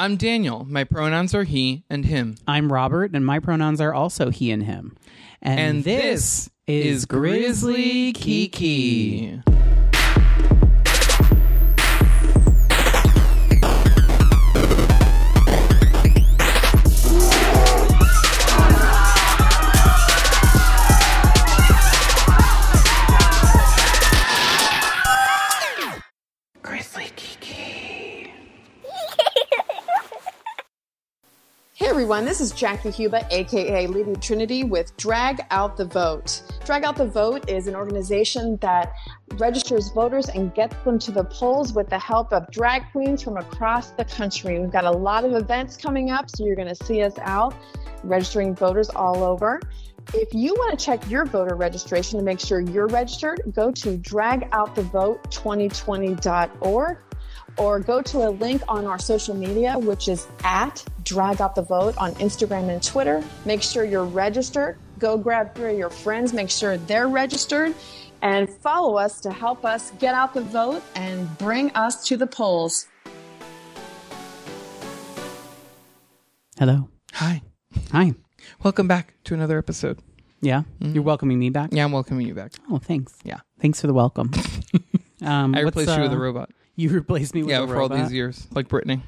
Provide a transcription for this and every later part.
I'm Daniel. My pronouns are he and him. I'm Robert, and my pronouns are also he and him. And, And this, this is Grizzly Kiki. Grizzly everyone, this is Jackie Huba, aka Lady Trinity, with Drag Out the Vote. Drag Out the Vote is an organization that registers voters and gets them to the polls with the help of drag queens from across the country. We've got a lot of events coming up, so you're going to see us out registering voters all over. If you want to check your voter registration to make sure you're registered, go to dragoutthevote2020.org or go to a link on our social media, which is at Drag Out the Vote on Instagram and Twitter. Make sure you're registered. Go grab three of your friends, make sure they're registered, and follow us to help us get out the vote and bring us to the polls. Hello. Hi. Hi. Welcome back to another episode. Yeah, you're welcoming me back. Yeah, I'm welcoming you back. Oh, thanks. Yeah. Thanks for the welcome. um, I what's, replaced you with uh, a robot. You replaced me with Yeah, a for robot. all these years, like Britney.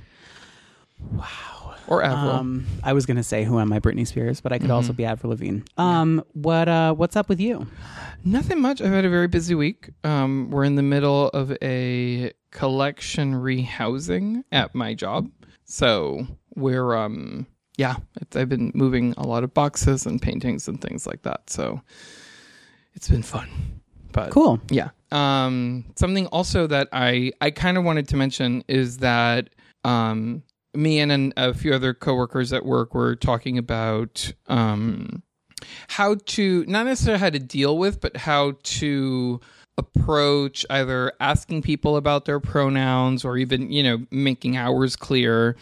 Wow. Or Avril. Um, I was gonna say who am I, Britney Spears, but I could also be Avril Lavigne. Um, what uh, what's up with you? Nothing much. I've had a very busy week. Um, we're in the middle of a collection rehousing at my job, so we're um, yeah. It's, I've been moving a lot of boxes and paintings and things like that. So it's been fun. But Cool. Yeah. Um, something also that I I kind of wanted to mention is that um, me and an, a few other coworkers at work were talking about um, how to not necessarily how to deal with, but how to approach either asking people about their pronouns or even you know making hours clear.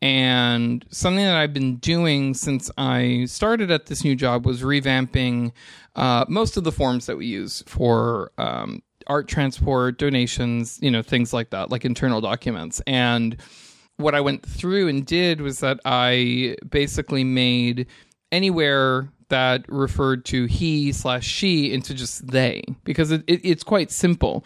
And something that I've been doing since I started at this new job was revamping uh, most of the forms that we use for um, art transport, donations, you know, things like that, like internal documents. And what I went through and did was that I basically made anywhere that referred to he slash she into just they because it, it, it's quite simple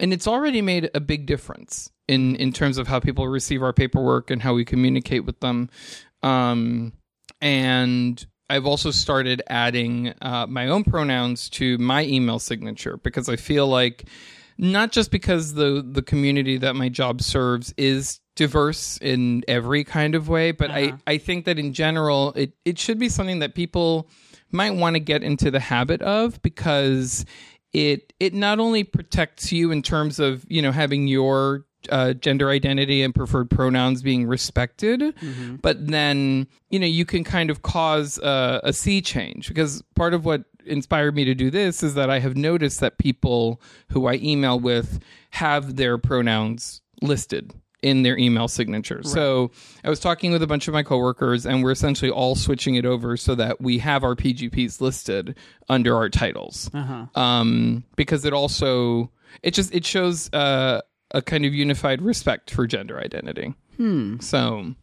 and it's already made a big difference in in terms of how people receive our paperwork and how we communicate with them um and I've also started adding uh, my own pronouns to my email signature because I feel like not just because the the community that my job serves is diverse in every kind of way, but I, I think that in general it, it should be something that people might want to get into the habit of because it it not only protects you in terms of you know having your uh, gender identity and preferred pronouns being respected, but then you know you can kind of cause a, a sea change because part of what inspired me to do this is that I have noticed that people who I email with have their pronouns listed in their email signature. So I was talking with a bunch of my coworkers and we're essentially all switching it over so that we have our PGPs listed under our titles. Um, because it also it just it shows uh, a kind of unified respect for gender identity. Hmm. So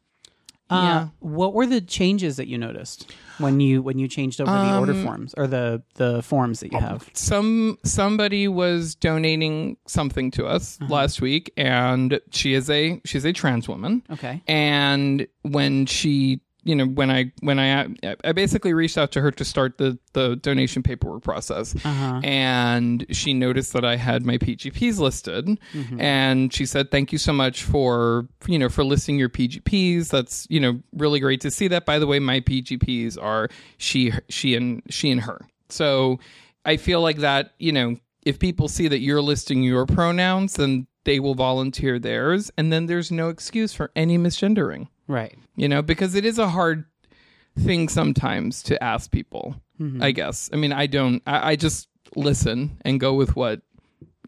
Uh, Yeah. What were the changes that you noticed when you when you changed over the order Um, forms or the the forms that you have? some somebody was donating something to us last week and she is a she's a trans woman Okay. and when she you know when i when i i basically reached out to her to start the the donation paperwork process. Uh-huh. And she noticed that i had my pgps listed. Mm-hmm. And she said thank you so much for you know for listing your pgps that's you know really great to see that. By the way my pgps are she she and she and her. So i feel like that you know if people see that you're listing your pronouns then they will volunteer theirs. And then there's no excuse for any misgendering Right. you know because it is a hard thing sometimes to ask people mm-hmm. i guess. I mean i don't I, I just listen and go with what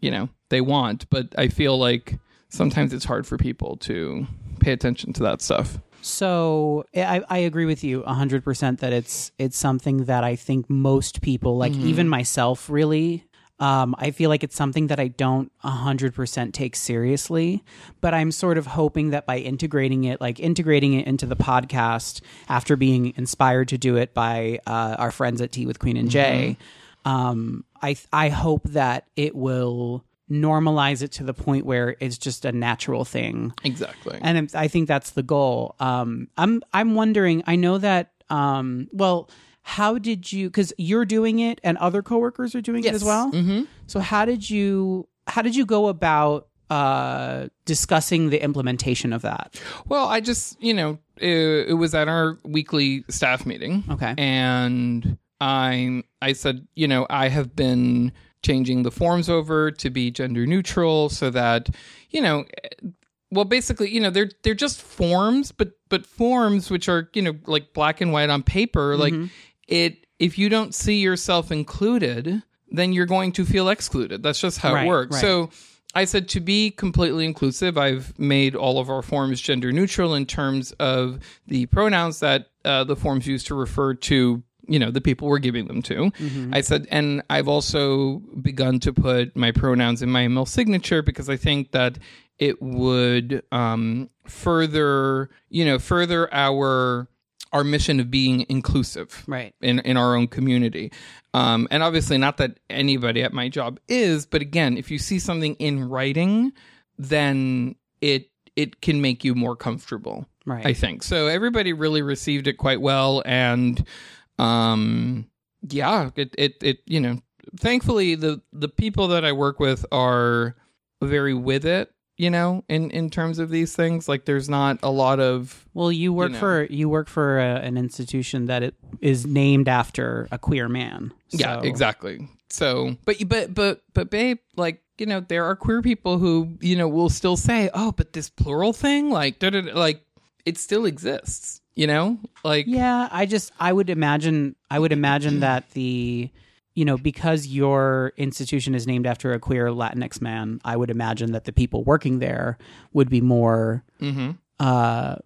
you know they want but i feel like sometimes it's hard for people to pay attention to that stuff. So I, I agree with you hundred percent that it's it's something that I think most people, like mm-hmm. even myself, really Um, I feel like it's something that I don't 100% take seriously, but I'm sort of hoping that by integrating it, like integrating it into the podcast after being inspired to do it by uh, our friends at Tea with Queen and J, um, I, I hope that it will normalize it to the point where it's just a natural thing Exactly. and I think that's the goal. Um, I'm I'm wondering. I know that. Um, well, how did you? Because you're doing it, and other coworkers are doing it as well. hmm So how did you? How did you go about uh, discussing the implementation of that? Well, I just, you know, it, it was at our weekly staff meeting. Okay. And I I said, you know, I have been changing the forms over to be gender neutral so that, you know, well basically, you know, they're they're just forms, but but forms which are, you know, like black and white on paper, like it if you don't see yourself included, then you're going to feel excluded. That's just how Right, it works. right. So I said to be completely inclusive, I've made all of our forms gender neutral in terms of the pronouns that uh, the forms use to refer to, you know, the people we're giving them to. I said, and I've also begun to put my pronouns in my email signature because I think that it would um, further, you know, further our our mission of being inclusive Right. in in our own community. Um, and obviously, not that anybody at my job is, but again, if you see something in writing, then it it can make you more comfortable. Right. I think so. Everybody really received it quite well, and um, yeah, it it it you know, thankfully the the people that I work with are very with it. You know, in in terms of these things, like there's not a lot of Well, you work know. for you work for a, an institution that it is named after a queer man. Yeah, exactly. So, but but but but babe, like you know, there are queer people who you know will still say, "Oh, but this plural thing, like, da, da, da," like it still exists." You know, like Yeah, I just I would imagine I would imagine that the you know because your institution is named after a queer Latinx man, I would imagine that the people working there would be more. hmm uh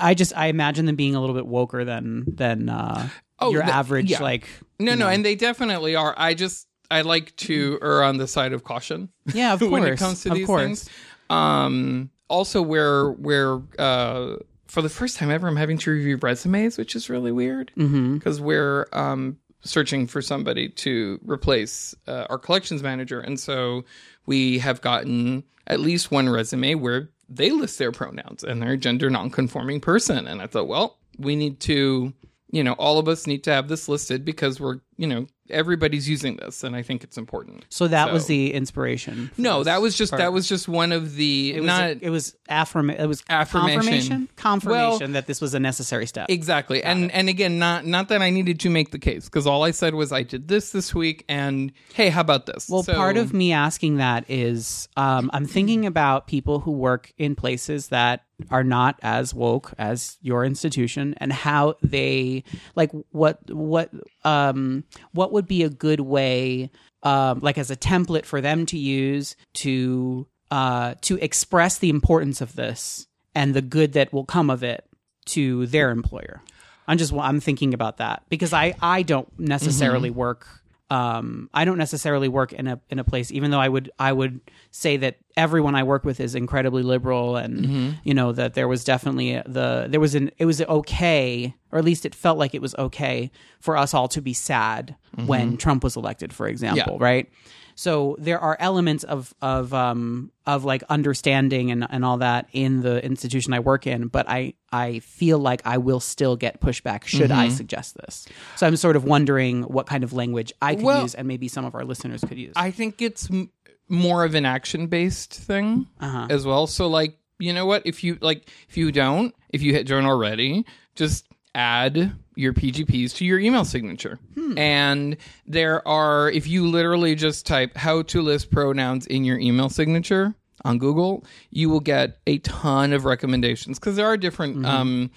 I just I imagine them being a little bit woker than than uh, Oh, your the- average yeah. like no, no, know. and they definitely are. I just I like to err on the side of caution. yeah of course when it comes to of these course. things. Um, also, where where uh, for the first time ever, I'm having to review resumes, which is really weird Mm-hmm. because we're um, searching for somebody to replace uh, our collections manager, and so we have gotten at least one resume where they list their pronouns and they're a gender nonconforming person, and I thought, well, we need to. You know, all of us need to have this listed because we're, you know, everybody's using this, and I think it's important. So that was the inspiration. No, that was just part. that was just one of the It was, not it was affirma- it was Affirmation. confirmation confirmation that this was a necessary step. exactly, and and again, not not that I needed to make the case because all I said was I did this this week, and hey, how about this? Well, So- part of me asking that is um, I'm thinking about people who work in places that are not as woke as your institution and how they like what what um what would be a good way um like as a template for them to use to uh to express the importance of this and the good that will come of it to their employer. I'm just I'm thinking about that because I I don't necessarily work um I don't necessarily work in a in a place even though I would I would say that everyone I work with is incredibly liberal and you know that there was definitely the there was an it was okay or at least it felt like it was okay for us all to be sad when Trump was elected for example right so there are elements of of um of like understanding and and all that in the institution I work in, but I I feel like I will still get pushback should I Mm-hmm. suggest this. So I'm sort of wondering what kind of language I could Well- use and maybe some of our listeners could use. I think it's m- more of an action based thing Uh-huh. as well. So like you know what if you like if you don't if you hit join already just add your PGPs to your email signature. And there are if you literally just type how to list pronouns in your email signature on Google, you will get a ton of recommendations because there are different um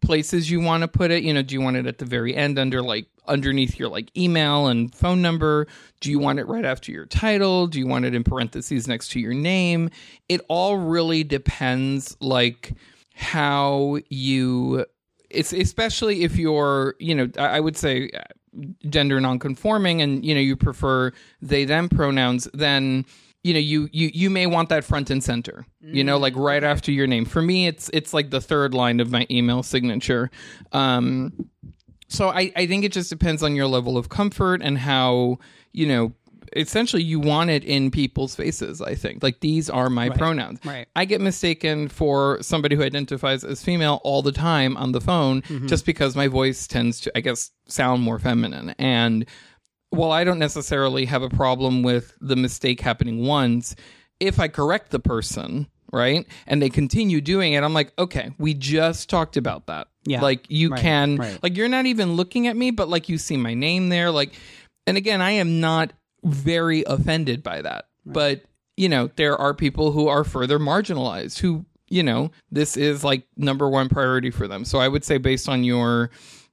places you want to put it. You know, do you want it at the very end under like underneath your like email and phone number? Do you want it right after your title? Do you want it in parentheses next to your name? It all really depends like how you it's especially if you're, you know, I would say gender nonconforming and you know you prefer they them pronouns, then you know you you you may want that front and center. You know, like right after your name. For me, it's it's like the third line of my email signature. Um, so I, I think it just depends on your level of comfort and how you know essentially you want it in people's faces i think. Like these are my pronouns. Right. i get mistaken for somebody who identifies as female all the time on the phone mm-hmm. just because my voice tends to i guess sound more feminine. And while i don't necessarily have a problem with the mistake happening once if i correct the person right and they continue doing it i'm like okay we just talked about that. Yeah. like you Right, can right. like you're not even looking at me but like you see my name there. Like and again i am not very offended by that. But you know there are people who are further marginalized who you know this is like number one priority for them. So i would say based on your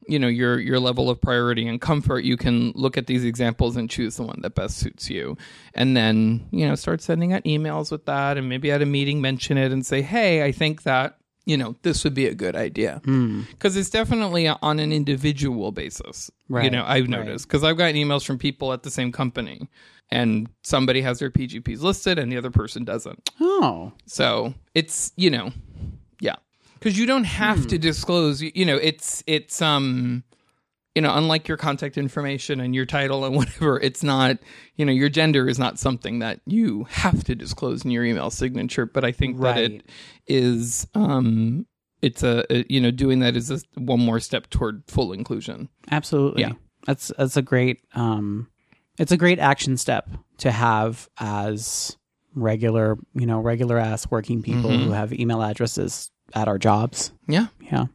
you know your your level of priority and comfort you can look at these examples and choose the one that best suits you. And then you know start sending out emails with that and maybe at a meeting mention it and say hey i think that you know this would be a good idea. Because it's definitely on an individual basis Right. you know i've noticed. Because i've gotten emails from people at the same company and somebody has their pgps listed and the other person doesn't. Oh, so it's you know, yeah, because you don't have to disclose. You know, it's it's um, you know, unlike your contact information and your title and whatever, it's not you know your gender is not something that you have to disclose in your email signature. But I think that it is um, it's a, a you know doing that is just one more step toward full inclusion. absolutely. Yeah. That's that's a great um it's a great action step to have as regular, you know, regular ass working people Mm-hmm. who have email addresses at our jobs. Yeah, Yeah.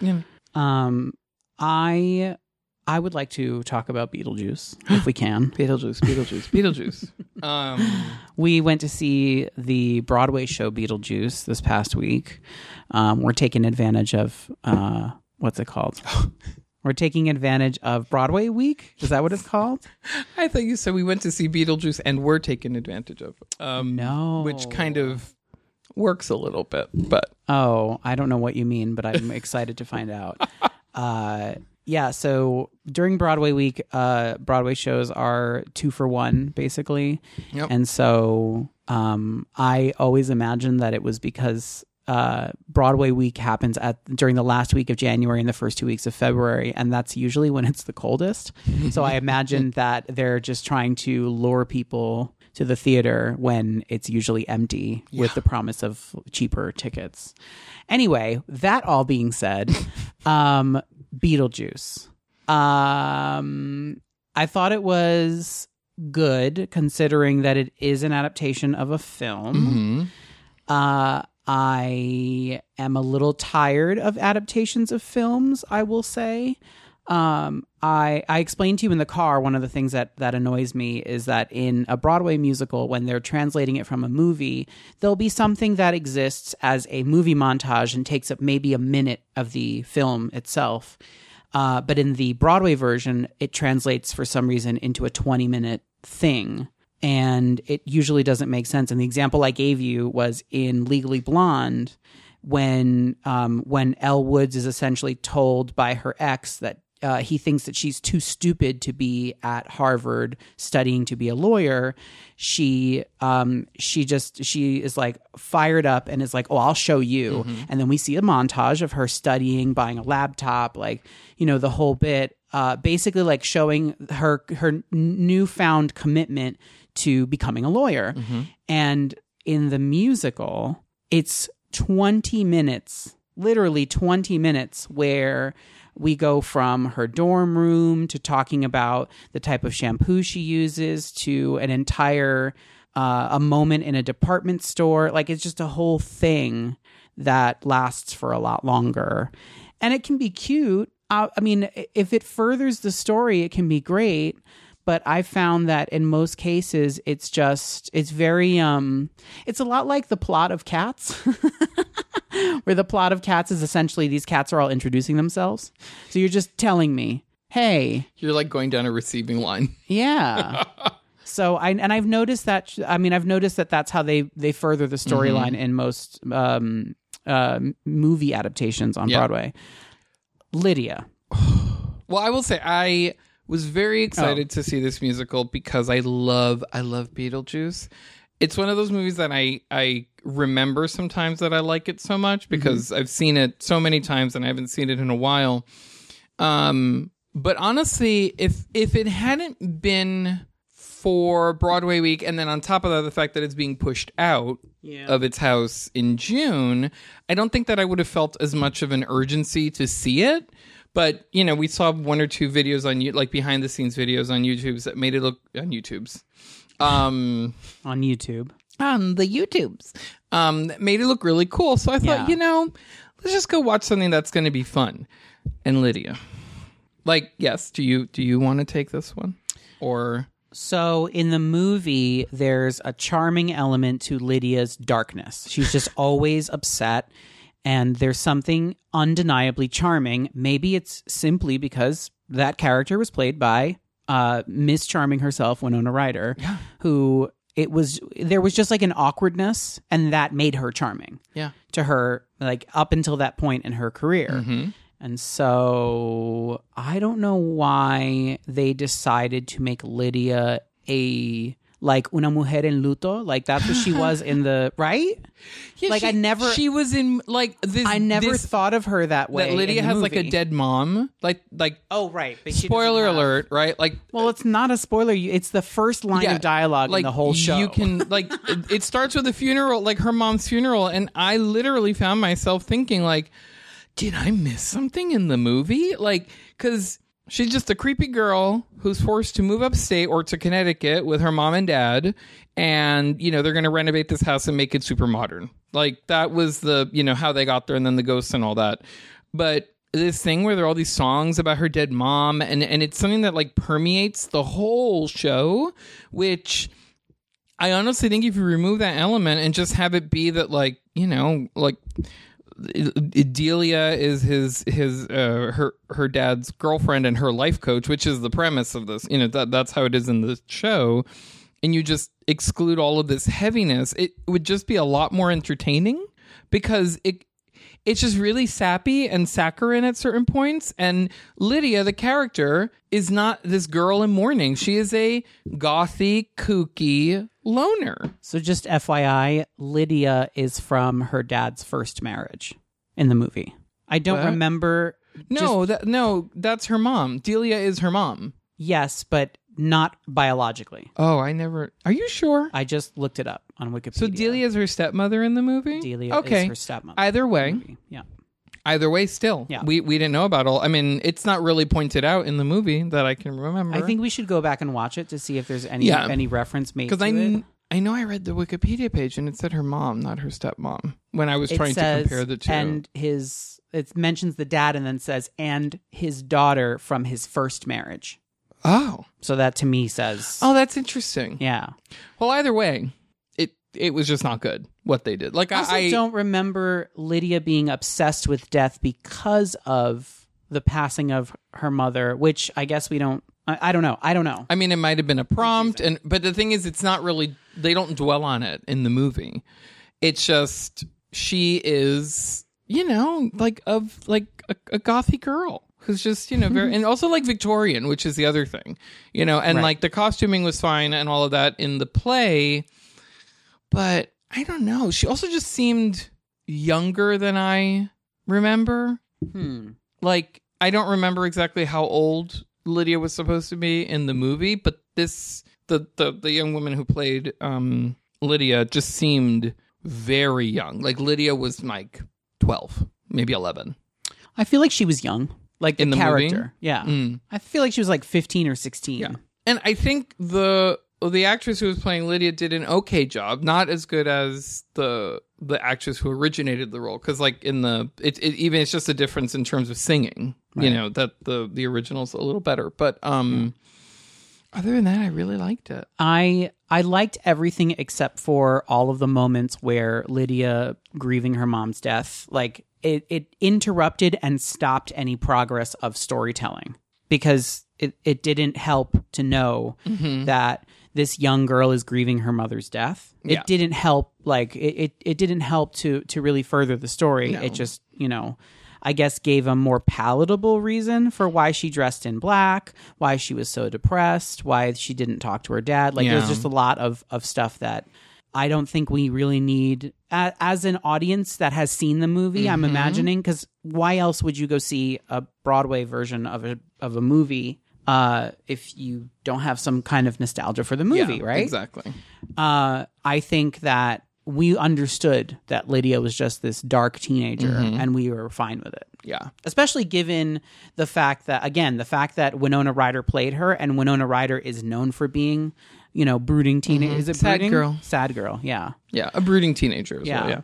yeah. Um I I would like to talk about Beetlejuice if we can. Beetlejuice, Beetlejuice, Beetlejuice. um, We went to see the Broadway show Beetlejuice this past week. Um, we're taking advantage of uh, what's it called? we're taking advantage of Broadway Week. Is that what it's called? I thought you said we went to see Beetlejuice and we're taken advantage of. Um, No. which kind of works a little bit, but Oh, I don't know what you mean, but I'm excited to find out. Uh, yeah, so during Broadway week, uh, Broadway shows are two for one, basically. Yep. And so um, I always imagined that it was because uh, Broadway week happens at during the last week of January and the first two weeks of February, and that's usually when it's the coldest. so I imagined that they're just trying to lure people to the theater when it's usually empty with the promise of cheaper tickets. Anyway, that all being said, um, Beetlejuice. Um, I thought it was good considering that it is an adaptation of a film. Uh, I am a little tired of adaptations of films, I will say. Um, I I explained to you in the car one of the things that that annoys me is that in a Broadway musical, when they're translating it from a movie, there'll be something that exists as a movie montage and takes up maybe a minute of the film itself. Uh, but in the Broadway version, it translates for some reason into a 20 minute thing. And it usually doesn't make sense. And the example I gave you was in Legally Blonde, when um, when Elle Woods is essentially told by her ex that uh, he thinks that she's too stupid to be at Harvard studying to be a lawyer. She um, she just she is like fired up and is like, "Oh, I'll show you." And then we see a montage of her studying, buying a laptop, like you know the whole bit. Uh, basically, like showing her her newfound commitment to becoming a lawyer. And in the musical, it's 20 minutes, literally 20 minutes, where we go from her dorm room to talking about the type of shampoo she uses to an entire uh, a moment in a department store. Like it's just a whole thing that lasts for a lot longer. And it can be cute. Uh, i mean if it furthers the story it can be great but I found that in most cases it's just it's very um it's a lot like the plot of Cats. Where the plot of Cats is essentially these cats are all introducing themselves. So you're just telling me, "Hey, you're like going down a receiving line. yeah." so I and I've noticed that I mean I've noticed that that's how they they further the storyline in most um uh movie adaptations on Yeah. Broadway. Lydia. Well, I will say I was very excited to see this musical because I love I love Beetlejuice. It's one of those movies that I I remember sometimes that I like it so much because I've seen it so many times and I haven't seen it in a while. Um, but honestly, if if it hadn't been for Broadway week, and then on top of that, the fact that it's being pushed out Yeah. of its house in June, I don't think that I would have felt as much of an urgency to see it. But you know, we saw one or two videos on you, like behind the scenes videos on YouTube's that made it look on YouTube's, um, on YouTube. on the YouTubes, um, that made it look really cool. So I thought, Yeah. you know, let's just go watch something that's going to be fun. And Lydia, like, yes, do you do you want to take this one, or So in the movie, there's a charming element to Lydia's darkness. She's just always upset, and there's something undeniably charming. Maybe it's simply because that character was played by uh, Miss Charming herself, Winona Ryder, yeah. who it was there was just like an awkwardness, and that made her charming yeah, to her, like up until that point in her career. And so I don't know why they decided to make Lydia a like una mujer en luto, like that's what she was in the right. Yeah, Like, she- I never- she was in like this. I never this- thought of her that way. that Lydia has like a dead mom, like like. Oh right, but she doesn't Spoiler have- alert! Right, like Well, it's not a spoiler. It's the first line yeah, of dialogue like in the whole show. You can like it, it starts with a funeral, like her mom's funeral, and I literally found myself thinking, like, did I miss something in the movie? Like, because she's just a creepy girl who's forced to move upstate or to Connecticut with her mom and dad, and you know they're going to renovate this house and make it super modern. Like that was the you know how they got there, and then the ghosts and all that, but. This thing where there are all these songs about her dead mom, and, and it's something that like permeates the whole show, which I honestly think if you remove that element and just have it be that like you know like Delia is his his uh, her her dad's girlfriend and her life coach, which is the premise of this. You know that that's how it is in the show, and you just exclude all of this heaviness. It would just be a lot more entertaining because it it's just really sappy and saccharine at certain points. And Lydia, the character, is not this girl in mourning. She is a gothy, kooky loner. so just FYI, Lydia is from her dad's first marriage in the movie. I don't What? remember. No, that no, that's her mom. Delia is her mom. Yes, but not biologically. Oh, I never. Are you sure? I just looked it up on Wikipedia. So Delia is her stepmother in the movie. Delia okay. is her stepmother. Either way. Yeah. either way, still, Yeah. we we didn't know about all. I mean, it's not really pointed out in the movie that I can remember. I think we should go back and watch it to see if there's any Yeah. any reference made because I it. I know I read the Wikipedia page and it said her mom, not her stepmom. When I was It trying says, to compare the two. and his it mentions the dad and then says and his daughter from his first marriage. Oh, So that to me says oh, that's interesting. yeah. Well, either way, it it was just not good what they did. Like I also I, don't remember Lydia being obsessed with death because of the passing of her mother, which I guess we don't. I, I don't know. I don't know. I mean, it might have been a prompt, and but the thing is, it's not really. They don't dwell on it in the movie. It's just she is, you know, like of like a, a gothy girl who's just you know very, and also like Victorian, which is the other thing, you know, and Right. like the costuming was fine and all of that in the play, but I don't know. She also just seemed younger than I remember Hmm. like I don't remember exactly how old Lydia was supposed to be in the movie, but this the the, the young woman who played um Lydia just seemed very young. Like Lydia was like 12, maybe 11. I feel like she was young, like the, In the movie? character. Yeah, Mm. I feel like she was like fifteen or sixteen. Yeah. And I think the the actress who was playing Lydia did an okay job, not as good as the the actress who originated the role cuz like in the it, it even it's just a difference in terms of singing. You know, that the the original's a little better, but um other than that I really liked it. I I liked everything except for all of the moments where Lydia grieving her mom's death, like it, it interrupted and stopped any progress of storytelling because it, it didn't help to know mm-hmm. that this young girl is grieving her mother's death. Yeah. It didn't help like it, it, it didn't help to to really further the story. No. It just, you know, I guess gave a more palatable reason for why she dressed in black, why she was so depressed, why she didn't talk to her dad. Like there's Yeah. just a lot of of stuff that I don't think we really need as an audience that has seen the movie. I'm Mm-hmm. imagining because why else would you go see a Broadway version of a of a movie uh, if you don't have some kind of nostalgia for the movie, Yeah, right? Exactly. uh, I think that we understood that Lydia was just this dark teenager Mm-hmm. and we were fine with it. Yeah. Especially given the fact that, again, the fact that Winona Ryder played her and Winona Ryder is known for being, you know, brooding teenager. Is it Mm-hmm. Sad brooding? girl. Sad girl, yeah. Yeah. A brooding teenager as Yeah. well. Yeah.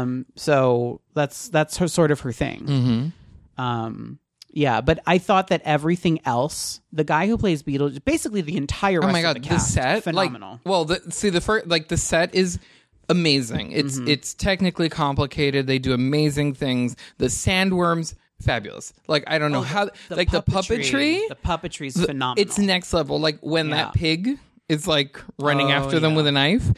Um, so that's that's her sort of her thing. Mm-hmm. Um, yeah, but I thought that everything else, the guy who plays Beetlejuice, basically the entire Oh my god, the the, cast, set, phenomenal. Like, well, the, see the first, like the set is amazing. It's Mm-hmm. it's technically complicated. They do amazing things. The sandworms, fabulous. Like I don't know how, like the puppetry, The puppetry's phenomenal. it's next level. Like when Yeah. that pig is like running Oh, after them with a knife.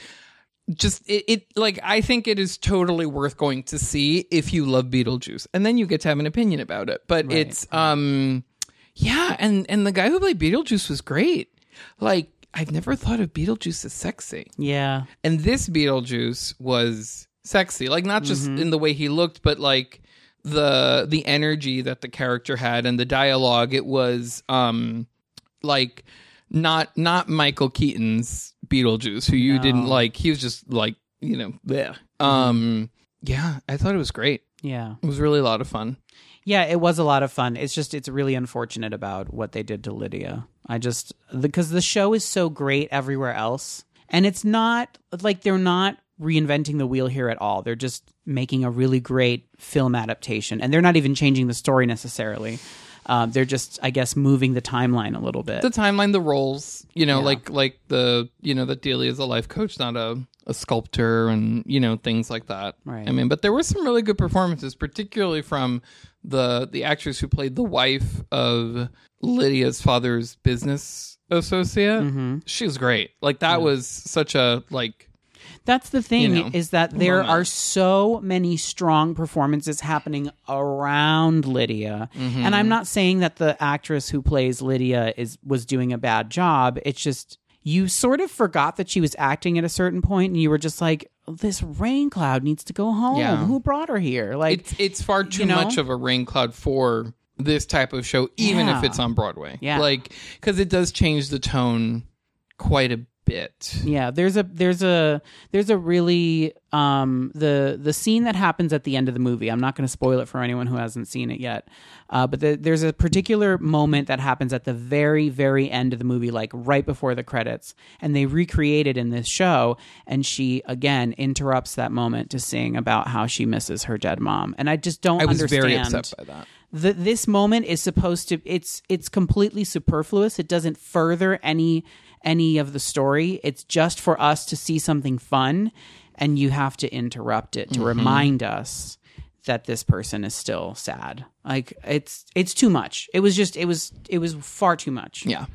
Just it, it, like I think it is totally worth going to see if you love Beetlejuice, and then you get to have an opinion about it. But it's um, yeah, and and the guy who played Beetlejuice was great. Like I've never thought of Beetlejuice as sexy, yeah. and this Beetlejuice was sexy. Like not just Mm-hmm. in the way he looked, but like the the energy that the character had and the dialogue. It was um like not not Michael Keaton's Beetlejuice, who you didn't like. He was just like you know. Mm-hmm. um, yeah. I thought it was great. Yeah. It was really a lot of fun. Yeah, it was a lot of fun. It's just it's really unfortunate about what they did to Lydia. I just because the show is so great everywhere else and it's not like they're not reinventing the wheel here at all. They're just making a really great film adaptation and they're not even changing the story necessarily. Um, they're just I guess moving the timeline a little bit. the timeline, the roles, you know, like like the you know that Delia is a life coach, not a a sculptor, and you know things like that. Right. I mean, but there were some really good performances, particularly from the the actress who played the wife of Lydia's father's business associate. Mm-hmm. She was great. Like that was such a like That's the thing You know, is that there moment. are so many strong performances happening around Lydia. Mm-hmm. And I'm not saying that the actress who plays Lydia is was doing a bad job. It's just you sort of forgot that she was acting at a certain point and you were just like this rain cloud needs to go home. Yeah. Who brought her here? Like it's it's far too you know? much of a rain cloud for this type of show, even if it's on Broadway. Yeah. like because it does change the tone quite a bit. Yeah, there's a there's a there's a really um the the scene that happens at the end of the movie. I'm not going to spoil it for anyone who hasn't seen it yet. Uh, but the, there's a particular moment that happens at the very very end of the movie, like right before the credits, and they recreate it in this show. And she again interrupts that moment to sing about how she misses her dead mom. And I just don't I was understand very upset by that. the, this moment is supposed to it's it's completely superfluous it doesn't further any any of the story. It's just for us to see something fun and you have to interrupt it to Mm-hmm. remind us that this person is still sad. Like it's it's too much. It was just it was it was far too much. Yeah.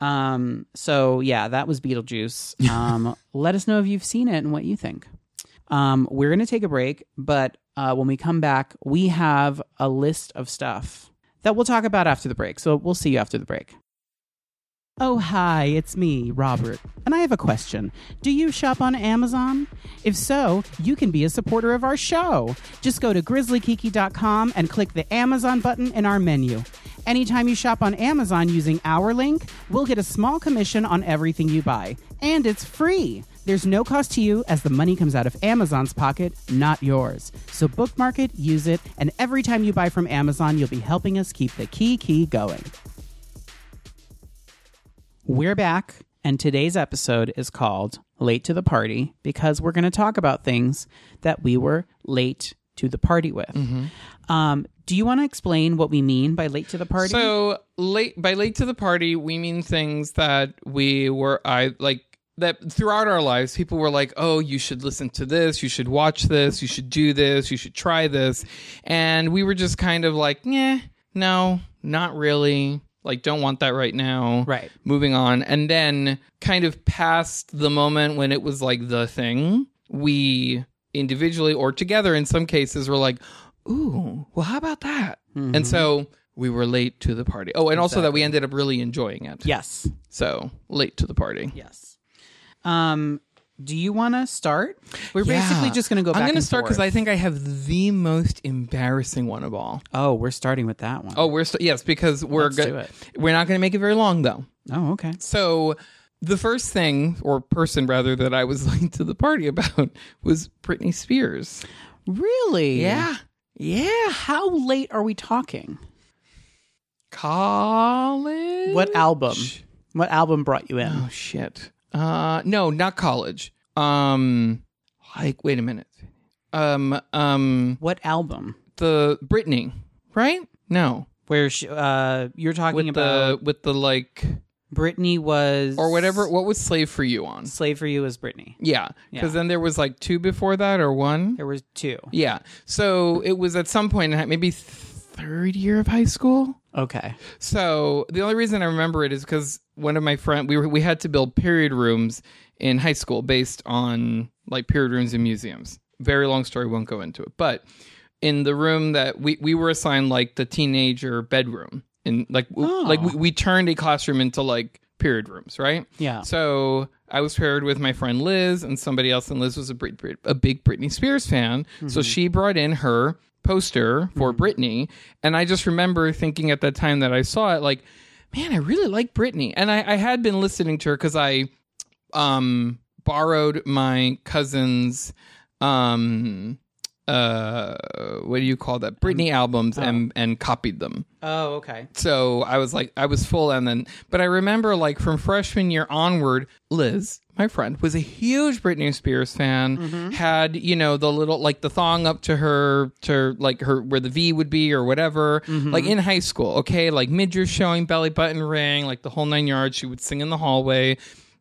um so yeah that was beetlejuice. Um let us know if you've seen it and what you think. Um we're gonna take a break but uh when we come back we have a list of stuff that we'll talk about after the break. So we'll see you after the break Oh, hi, it's me, Robert. And I have a question. Do you shop on Amazon? If so, you can be a supporter of our show. Just go to grizzlykiki.com and click the Amazon button in our menu. Anytime you shop on Amazon using our link, we'll get a small commission on everything you buy. And it's free. There's no cost to you as the money comes out of Amazon's pocket, not yours. So bookmark it, use it, and every time you buy from Amazon, you'll be helping us keep the Kiki going. We're back, and today's episode is called Late to the Party because we're going to talk about things that we were late to the party with. Mm-hmm. Um, do you want to explain what we mean by late to the party? So late by late to the party, we mean things that we were I like that throughout our lives, people were like, "Oh, you should listen to this, you should watch this, you should do this, you should try this," and we were just kind of like, "Yeah, no, not really." Like, don't want that right now. Right. Moving on. And then, kind of past the moment when it was like the thing, we individually or together in some cases were like, ooh, well, how about that? And so we were late to the party. Oh, and also that we ended up really enjoying it. Yes. So late to the party. Yes. Um, do you want to start? We're Yeah. basically just going to go back I'm going to start because. I think I have the most embarrassing one of all. Oh, we're starting with that one. Oh, we're st- yes, because we're Let's go- do it. we're not going to make it very long though. Oh, okay. So the first thing or person rather that I was late to the party about was Britney Spears. Really? Yeah. Yeah. How late are we talking? College. What album? What album brought you in? Oh shit. Uh no, not college. Um like wait a minute. Um um What album? the Britney, right? No. Where she, uh, you're talking With about the with the like Britney was or whatever what was Slave for You on? Slave for You was Britney. Yeah. Cuz then there was like two before that or one. There was two. Yeah. So it was at some point maybe third year of high school. Okay. So the only reason I remember it is because one of my friend we were, we had to build period rooms in high school based on like period rooms in museums. Very long story, won't go into it. But in the room that we we were assigned like the teenager bedroom, and like Oh. like we, we turned a classroom into like period rooms, right? Yeah. So I was paired with my friend Liz and somebody else, and Liz was a, a big Britney Spears fan. So mm-hmm. she brought in her poster for Britney, and I just remember thinking at that time that I saw it, like, man, I really like Britney, and I, I had been listening to her because I um borrowed my cousin's um uh what do you call that Britney um, albums oh. and and copied them. Oh, okay. So I was like, I was full, and then, but I remember like from freshman year onward, Liz, my friend, was a huge Britney Spears fan. Mm-hmm. Had you know the little like the thong up to her to like her where the V would be or whatever. Mm-hmm. Like in high school, okay, like midriff showing, belly button ring, like the whole nine yards. She would sing in the hallway.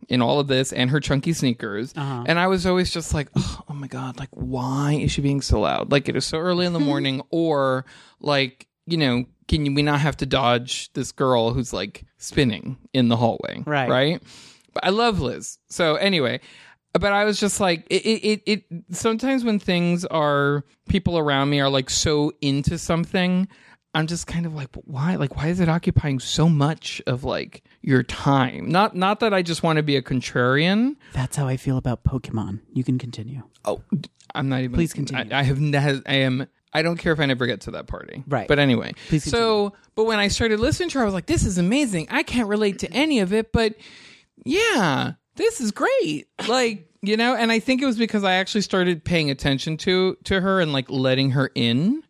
In all of this and her chunky sneakers. Uh-huh. And I was always just like, oh, oh my God, like, why is she being so loud? Like, it is so early in the morning, or like, you know, can we not have to dodge this girl who's like spinning in the hallway? Right. Right. But I love Liz. So anyway, but I was just like, it, it, it, it, sometimes when things are, people around me are like so into something, I'm just kind of like, why? Like, why is it occupying so much of like your time? Not, not that I just want to be a contrarian. That's how I feel about Pokemon. You can continue. Oh, I'm not even. Please continue. I, I have. ne- I am. I don't care if I never get to that party. Right. But anyway. Please so, but when I started listening to her, I was like, "This is amazing. I can't relate to any of it, but yeah, this is great." Like you know, and I think it was because I actually started paying attention to to her and like letting her in.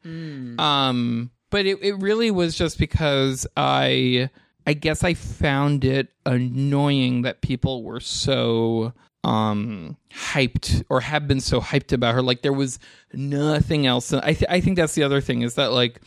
Um, but it it really was just because I I guess I found it annoying that people were so um hyped or have been so hyped about her. Like there was nothing else. I th- i think that's the other thing is that like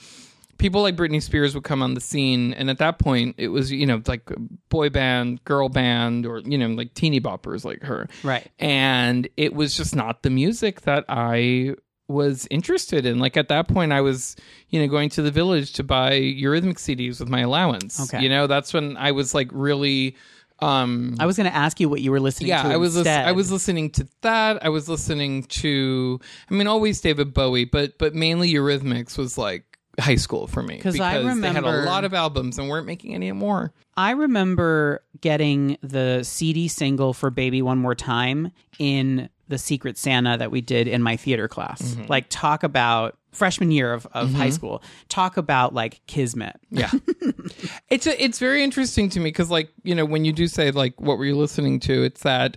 people like Britney Spears would come on the scene and at that point it was you know like boy band girl band or you know like teeny boppers like her. Right. and it was just not the music that I was interested in. Like at that point, I was, you know, going to the village to buy Eurythmic CDs with my allowance. Okay. You know, that's when I was like really, um, I was going to ask you what you were listening yeah, to. I was instead. I was listening to that. I was listening to, I mean, always David Bowie, but but mainly Eurythmics was like high school for me because I remember, they had a lot of albums and weren't making any more. I remember getting the CD single for Baby One More Time in the Secret Santa that we did in my theater class. Mm-hmm. Like, talk about freshman year of, of high school. Talk about like Kismet. Yeah. it's a, it's very interesting to me because like, you know, when you do say like what were you listening to, it's that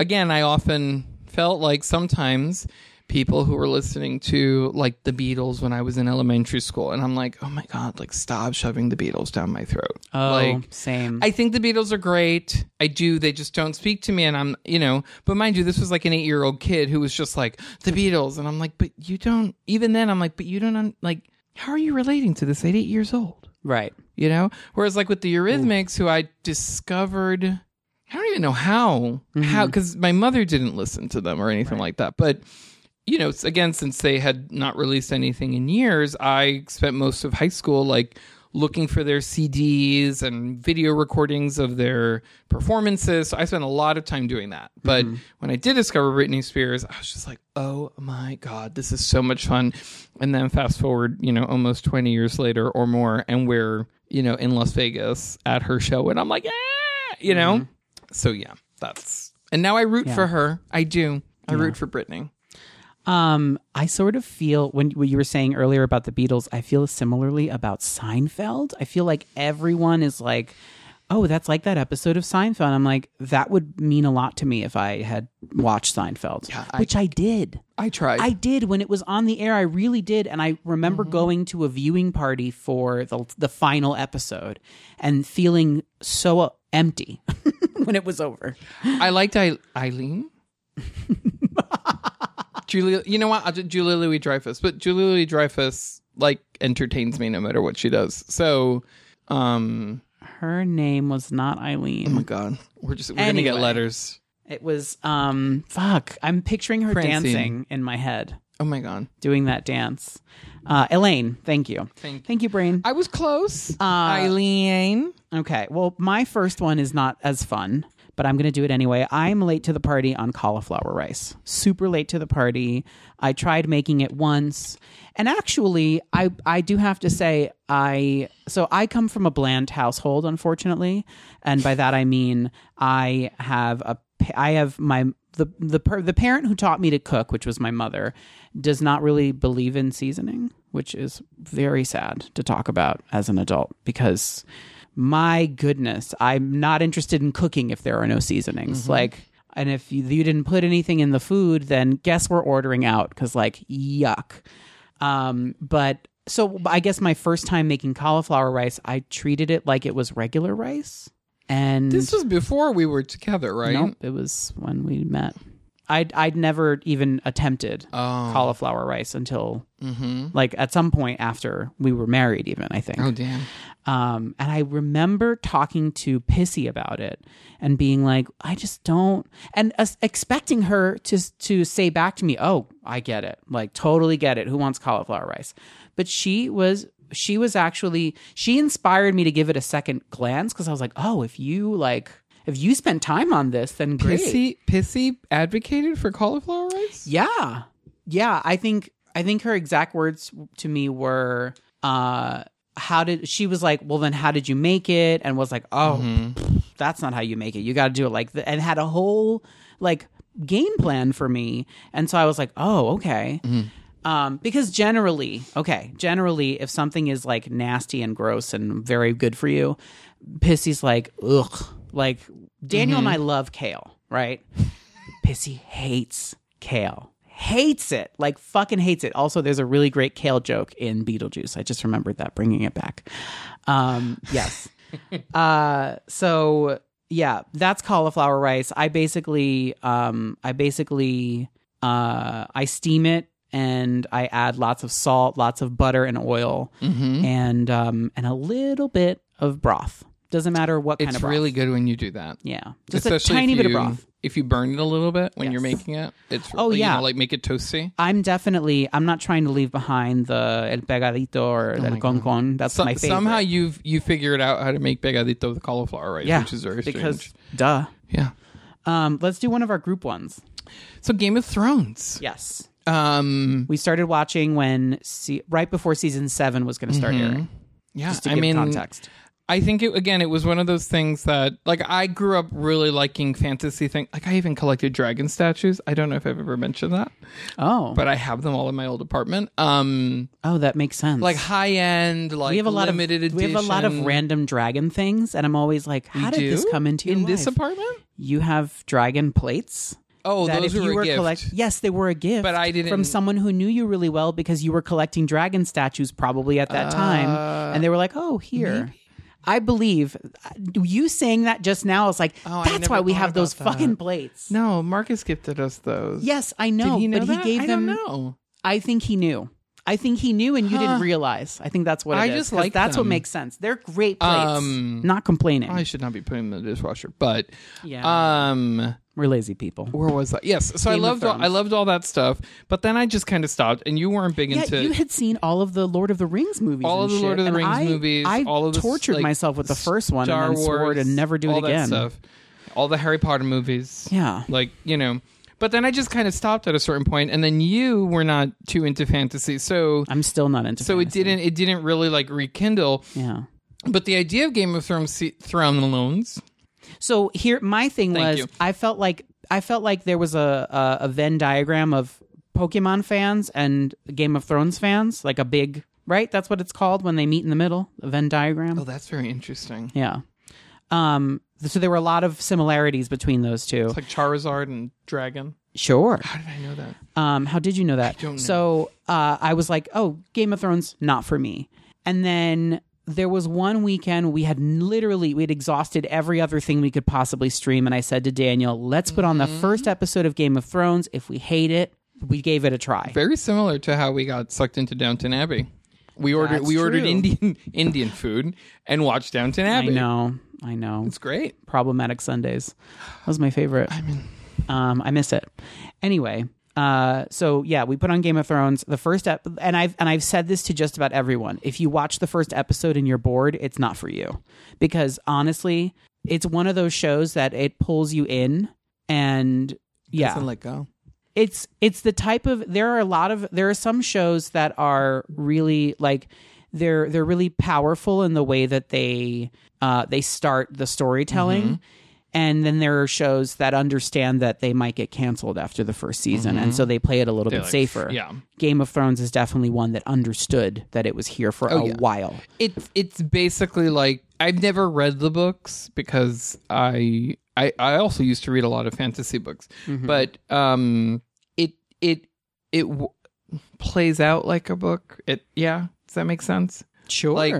again, I often felt like sometimes people who were listening to like the Beatles when I was in elementary school and I'm like, "Oh my god, like stop shoving the Beatles down my throat." Oh, like same. I think the Beatles are great. I do. They just don't speak to me. And I'm, you know, but mind you, this was like an eight year old kid who was just like, the Beatles. And I'm like, but you don't, even then, I'm like, but you don't, un- like, how are you relating to this at eight years old? right. You know? Whereas like with the Eurythmics, who I discovered, I don't even know how, how, mm-hmm. because my mother didn't listen to them or anything like that. But, you know, again, since they had not released anything in years, I spent most of high school like looking for their CDs and video recordings of their performances. So I spent a lot of time doing that. But when I did discover Britney Spears, I was just like, oh my God, this is so much fun. And then fast forward, you know, almost 20 years later or more, and we're, you know, in Las Vegas at her show. And I'm like, ah, you know? So yeah, that's. And now I root for her. I do. I root for Britney. Um, I sort of feel when, when you were saying earlier about the Beatles, I feel similarly about Seinfeld. I feel like everyone is like, "Oh, that's like that episode of Seinfeld." I'm like, that would mean a lot to me if I had watched Seinfeld, Yeah, I- which I did. I tried. I did when it was on the air. I really did, and I remember Mm-hmm. going to a viewing party for the the final episode and feeling so empty when it was over. I liked I- Eileen. Julia, you know what? I'll just, Julia Louis Dreyfus, but Julia Louis Dreyfus like entertains me no matter what she does. So, um, Her name was not Eileen. oh my god, we're just we're gonna get letters. It was um fuck. I'm picturing her Francine. dancing in my head, Oh my god, doing that dance. Uh Elaine, thank you. Thank- Thank you, Brain. I was close. Uh, Eileen. Okay. Well, my first one is not as fun, but I'm going to do it anyway. I'm late to the party on cauliflower rice. Super late to the party. I tried making it once. And actually, I I do have to say I so I come from a bland household unfortunately, and by that I mean I have a I have my the the the parent who taught me to cook, which was my mother, does not really believe in seasoning, which is very sad to talk about as an adult because my goodness, I'm not interested in cooking if there are no seasonings. Like, and if you, you didn't put anything in the food, then guess we're ordering out because, like, yuck. Um, but so I guess my first time making cauliflower rice, I treated it like it was regular rice. And This was before we were together, right? nope, it was when we met. I'd I'd never even attempted Oh. cauliflower rice until Mm-hmm. like at some point after we were married. Even I think. Oh damn. Um, and I remember talking to Pissi about it and being like, I just don't, and uh, expecting her to to say back to me, "Oh, I get it, like totally get it. Who wants cauliflower rice?" But she was she was actually she inspired me to give it a second glance because I was like, "Oh, if you like." If you spent time on this, then great. Pissi, Pissi advocated for cauliflower rice. Yeah. Yeah, I think I think her exact words to me were uh how did she was like, "Well then how did you make it?" and was like, "Oh, Mm-hmm. that's not how you make it. You got to do it like the, and had a whole like game plan for me. And so I was like, "Oh, okay." Um, because generally, okay, generally, if something is like nasty and gross and very good for you, Pissi's like, ugh. Like Daniel and I love kale, right? Pissi hates kale. Hates it. Like fucking hates it. Also, there's a really great kale joke in Beetlejuice. I just remembered that, bringing it back. Um, yes. uh, so yeah, that's cauliflower rice. I basically, um, I basically, uh, I steam it and I add lots of salt, lots of butter and oil, Mm-hmm. and um, and a little bit of broth. Doesn't matter what kind It's of broth. really good when you do that. yeah, just Especially a tiny if bit of you- broth. If you burn it a little bit when you're Yes. making it, it's Oh, you yeah. know, like make it toasty. I'm definitely. I'm not trying to leave behind the el pegadito or el con con. That's So- my favorite. somehow you've you figured out how to make pegadito with cauliflower rice, yeah, which is very because strange. duh. Yeah. Um, let's do one of our group ones. So Game of Thrones. Yes, Um. we started watching when se- right before season seven was going to start airing. Yeah. Just to I give mean, context. I think it again. It was one of those things that, like, I grew up really liking fantasy things. Like, I even collected dragon statues. I don't know if I've ever mentioned that, Oh, but I have them all in my old apartment. Um, oh, that makes sense. like high end, like we have a lot limited of edition. we have a lot of random dragon things, and I'm always like, how did this come into your in life? this apartment? you have dragon plates. Oh, that those if you were were a gift. collect, yes, they were a gift, But I didn't- from someone who knew you really well because you were collecting dragon statues probably at that time, Uh, and they were like, "Oh, here." I believe you saying that just now is like Oh, that's why we have those that. fucking plates. no, Marcus gifted us those. Yes, I know, Did he know but that? he gave I them. don't know. I think he knew. I think he knew, and you didn't realize. I think that's what it I is, just like that's what makes sense. They're great plates. Um, Not complaining. I should not be putting them in the dishwasher, but yeah. um, We're lazy people. Where was that? Yes. So I Game of loved all, I loved all that stuff, but then I just kind of stopped, and you weren't big Yeah, into you had seen all of the Lord of the Rings movies. All of the Lord of the Rings I- movies, I all of the, tortured like, myself with the first one Star and then swore to never do all it that again. stuff. all the Harry Potter movies. Yeah. like you know. But then I just kind of stopped at a certain point, and then you were not too into fantasy, so I'm still not into. so it fantasy. didn't it didn't really like rekindle. Yeah. But the idea of Game of Thrones Thrones So here, my thing Thank was, you. I felt like I felt like there was a, a a Venn diagram of Pokemon fans and Game of Thrones fans, like a big right. That's what it's called when they meet in the middle. A Venn diagram. Oh, that's very interesting. Yeah. Um. So there were a lot of similarities between those two. It's like Charizard and Dragon. Sure. How did I know that? Um, how did you know that? don't know. So uh, I was like, oh, Game of Thrones, not for me. And then there was one weekend we had literally we had exhausted every other thing we could possibly stream, and I said to Daniel, let's put on the Mm-hmm. first episode of Game of Thrones. If we hate it, we gave it a try. Very similar to how we got sucked into Downton Abbey. We ordered That's we ordered true. Indian Indian food and watched Downton abbey I know, I know. It's great. Problematic Sundays that was my favorite. I mean, um, I miss it. Anyway, uh, so yeah, we put on Game of Thrones. The first ep- and I've and I've said this to just about everyone. If you watch the first episode and you're bored, it's not for you because honestly, it's one of those shows that it pulls you in and yeah, Doesn't let go. it's it's the type of there are a lot of there are some shows that are really like they're they're really powerful in the way that they uh they start the storytelling Mm-hmm. And then there are shows that understand that they might get canceled after the first season and so they play it a little bit Mm-hmm. like, safer yeah. game of thrones is definitely one that understood that it was here for a Oh, yeah. while It's it's basically like I've never read the books because I I, I also used to read a lot of fantasy books, Mm-hmm. but um it it it w- plays out like a book. It yeah, does that make sense? sure Like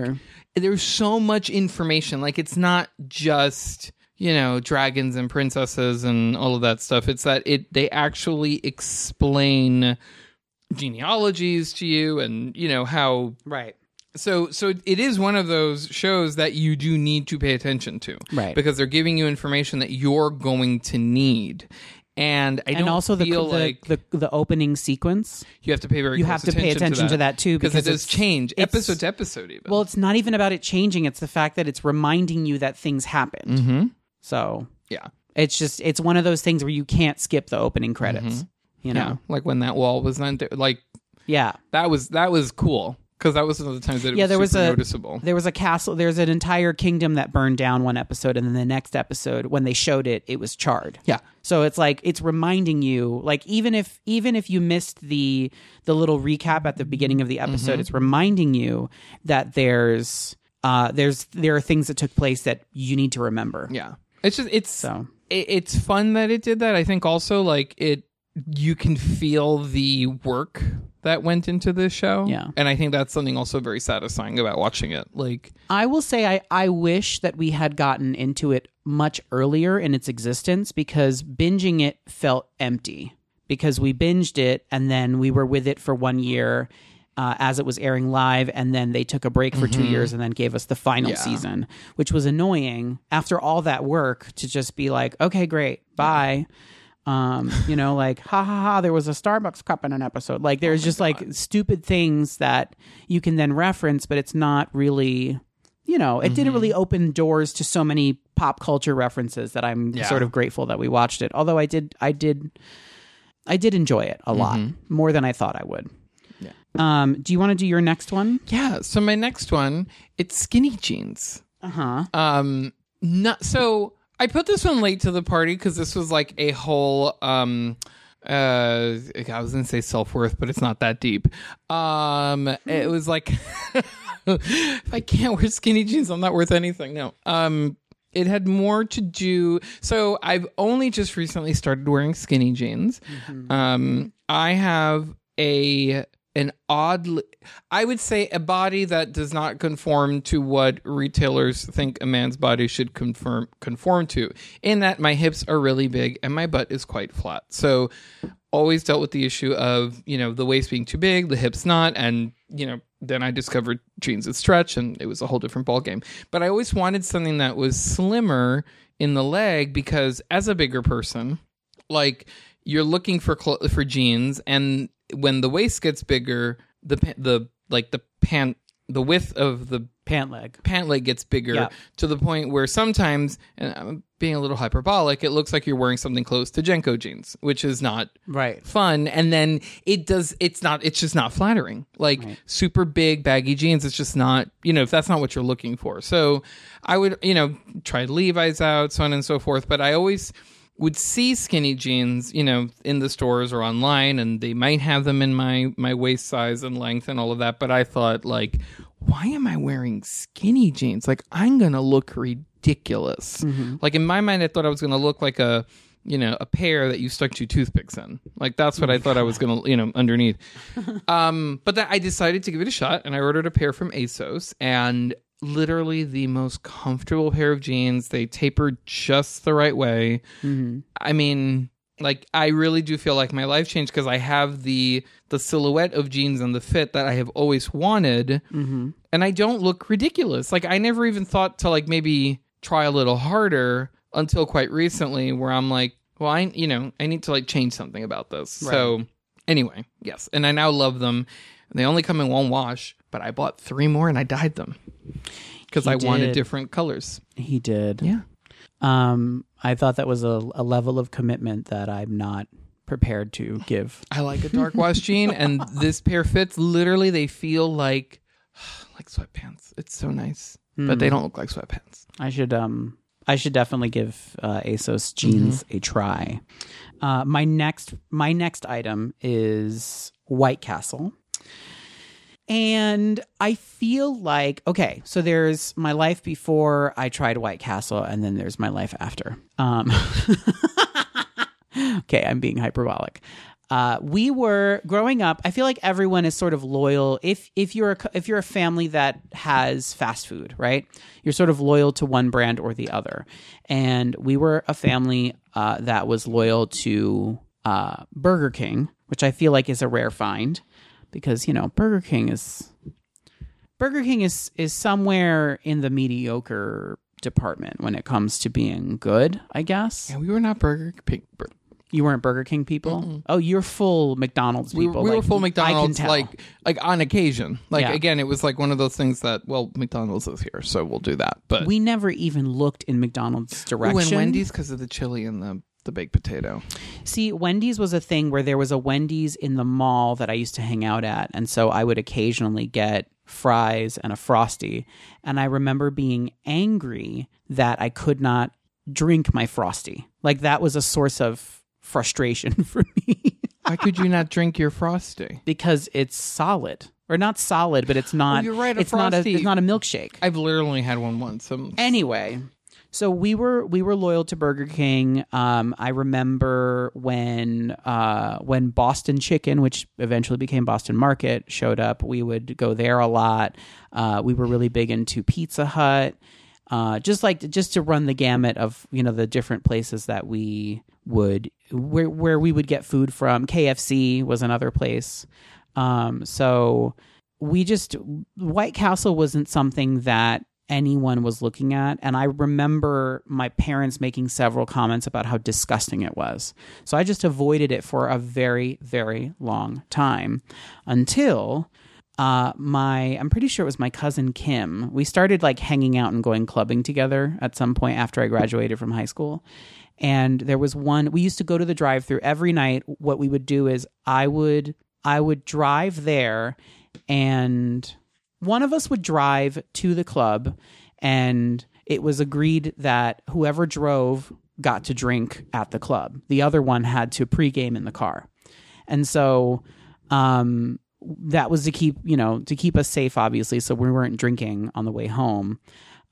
there's so much information. Like it's not just you know dragons and princesses and all of that stuff. It's that it they actually explain genealogies to you and you know how right so so it is one of those shows that you do need to pay attention to Right. because they're giving you information that you're going to need and i and don't also the, like the the opening sequence you have to pay very you close have to pay attention to that, too, because it does it's- change episode to episode even Well, it's not even about it changing. It's the fact that it's reminding you that things happened. hmm So yeah it's just it's one of those things where you can't skip the opening credits. You Mm-hmm. yeah know? like when that wall was not there like Yeah. that was that was cool because that was one of the times that it Yeah, was there was a noticeable there was a castle. There's an entire kingdom that burned down one episode, and then the next episode, when they showed it, it was charred. yeah So it's like it's reminding you, like even if even if you missed the the little recap at the beginning of the episode, Mm-hmm. it's reminding you that there's uh there's there are things that took place that you need to remember. yeah it's just it's So it, it's fun that it did that. I think also like it, you can feel the work that went into this show. Yeah. and I think that's something also very satisfying about watching it. Like, I will say I, I wish that we had gotten into it much earlier in its existence because binging it felt empty because we binged it and then we were with it for one year uh, as it was airing live and then they took a break for two years and then gave us the final Yeah. season which was annoying after all that work to just be like okay great bye. Um you know like ha ha ha there was a starbucks cup in an episode. Like there's just like stupid things that you can then reference but it's not really you know it didn't really open doors to so many pop culture references that i'm Yeah. sort of grateful that we watched it. Although i did i did i did enjoy it a lot more than i thought i would Yeah. um do you want to do your next one yeah. So my next one, it's skinny jeans. uh-huh Um, not so. I put this one late to the party because this was like a whole. Um, uh, I was gonna say self worth, but it's not that deep. Um, it was like if I can't wear skinny jeans, I'm not worth anything. No. Um, it had more to do. So I've only just recently started wearing skinny jeans. Um, I have a an oddly I would say a body that does not conform to what retailers think a man's body should conform conform to. In that my hips are really big and my butt is quite flat. So always dealt with the issue of, you know, the waist being too big, the hips not, and you know, then I discovered jeans with stretch and it was a whole different ballgame. But I always wanted something that was slimmer in the leg because as a bigger person, like you're looking for clo- for jeans, and when the waist gets bigger, the the like the pant the width of the Pant leg. pant leg gets bigger Yeah. to the point where sometimes, and I'm being a little hyperbolic, it looks like you're wearing something close to JNCO jeans, which is not Right. fun. And then it does, it's not, it's just not flattering. Like super big baggy jeans, it's just not, you know, if that's not what you're looking for. So I would, you know, try Levi's out, so on and so forth. But I always, would see skinny jeans, you know, in the stores or online, and they might have them in my my waist size and length and all of that. But I thought, like, why am I wearing skinny jeans? Like, I'm gonna look ridiculous. Like in my mind, I thought I was gonna look like a you know a pair that you stuck two toothpicks in. Like that's what I thought I was gonna you know underneath. um, but that I decided to give it a shot, and I ordered a pair from ASOS, and literally the most comfortable pair of jeans. They taper just the right way. Mm-hmm. I mean, like I really do feel like my life changed because I have the the silhouette of jeans and the fit that I have always wanted, mm-hmm. and I don't look ridiculous. Like I never even thought to like maybe try a little harder until quite recently, where I'm like, well, I you know I need to like change something about this. So anyway, yes, and I now love them. They only come in one wash, but I bought three more and I dyed them because I wanted different colors. He did. Yeah. Um, I thought that was a, a level of commitment that I'm not prepared to give. I like a dark wash jean, and this pair fits. Literally, they feel like like sweatpants. It's so nice, but they don't look like sweatpants. I should um I should definitely give uh, ASOS jeans a try. Uh, my next my next item is White Castle. And I feel like okay, so there's my life before I tried White Castle, and then there's my life after. Um, okay, I'm being hyperbolic. Uh, we were growing up. I feel like everyone is sort of loyal. If if you're a, if you're a family that has fast food, right? You're sort of loyal to one brand or the other. And we were a family uh, that was loyal to uh, Burger King, which I feel like is a rare find because you know Burger King is Burger King is is somewhere in the mediocre department when it comes to being good. I guess Yeah, we were not Burger King. Bur- you weren't Burger King people. Oh, you're full McDonald's people. we were like, full I can McDonald's, like like on occasion. Like Yeah. again, it was like one of those things that well, McDonald's is here, so we'll do that. But we never even looked in McDonald's Ooh, direction. and Wendy's because of the chili and the the baked potato. See, Wendy's was a thing where there was a Wendy's in the mall that I used to hang out at. And so I would occasionally get fries and a frosty. And I remember being angry that I could not drink my frosty. Like that was a source of frustration for me Why could you not drink your frosty? because it's solid. Or not solid, but it's not Oh, you're right, a it's not a it's not a milkshake. I've literally had one once. Um, anyway so we were we were loyal to burger king. Um, i remember when uh, when boston chicken which eventually became boston market showed up we would go there a lot. Uh, we were really big into pizza hut. Uh, just like just to run the gamut of you know the different places that we would where where we would get food from. Kfc was another place. Um, so we just White Castle wasn't something that anyone was looking at and I remember my parents making several comments about how disgusting it was. So I just avoided it for a very very long time until uh my I'm pretty sure it was my cousin Kim. We started like hanging out and going clubbing together at some point after I graduated from high school. And there was one we used to go to the drive-through every night. What we would do is I would I would drive there and one of us would drive to the club and it was agreed that whoever drove got to drink at the club. The other one had to pregame in the car. And so um that was to keep, you know, to keep us safe obviously so we weren't drinking on the way home.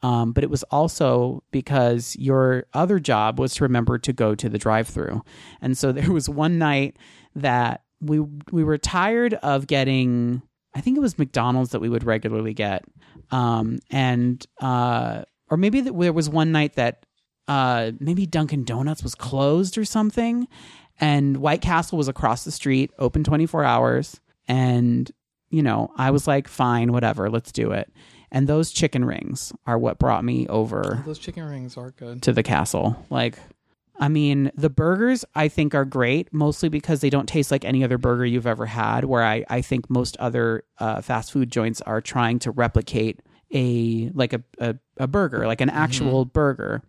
Um, but it was also because your other job was to remember to go to the drive-through. And so there was one night that we we were tired of getting I think it was McDonald's that we would regularly get. Um, and uh, or maybe that there was one night that uh, maybe Dunkin' Donuts was closed or something, and White Castle was across the street, open 24 hours. And, you know, I was like, fine, whatever, let's do it. And those chicken rings are what brought me over those chicken rings are good. to the castle. Like, I mean, the burgers I think are great, mostly because they don't taste like any other burger you've ever had. Where I, I think most other uh, fast food joints are trying to replicate a like a, a, a burger, like an actual burger.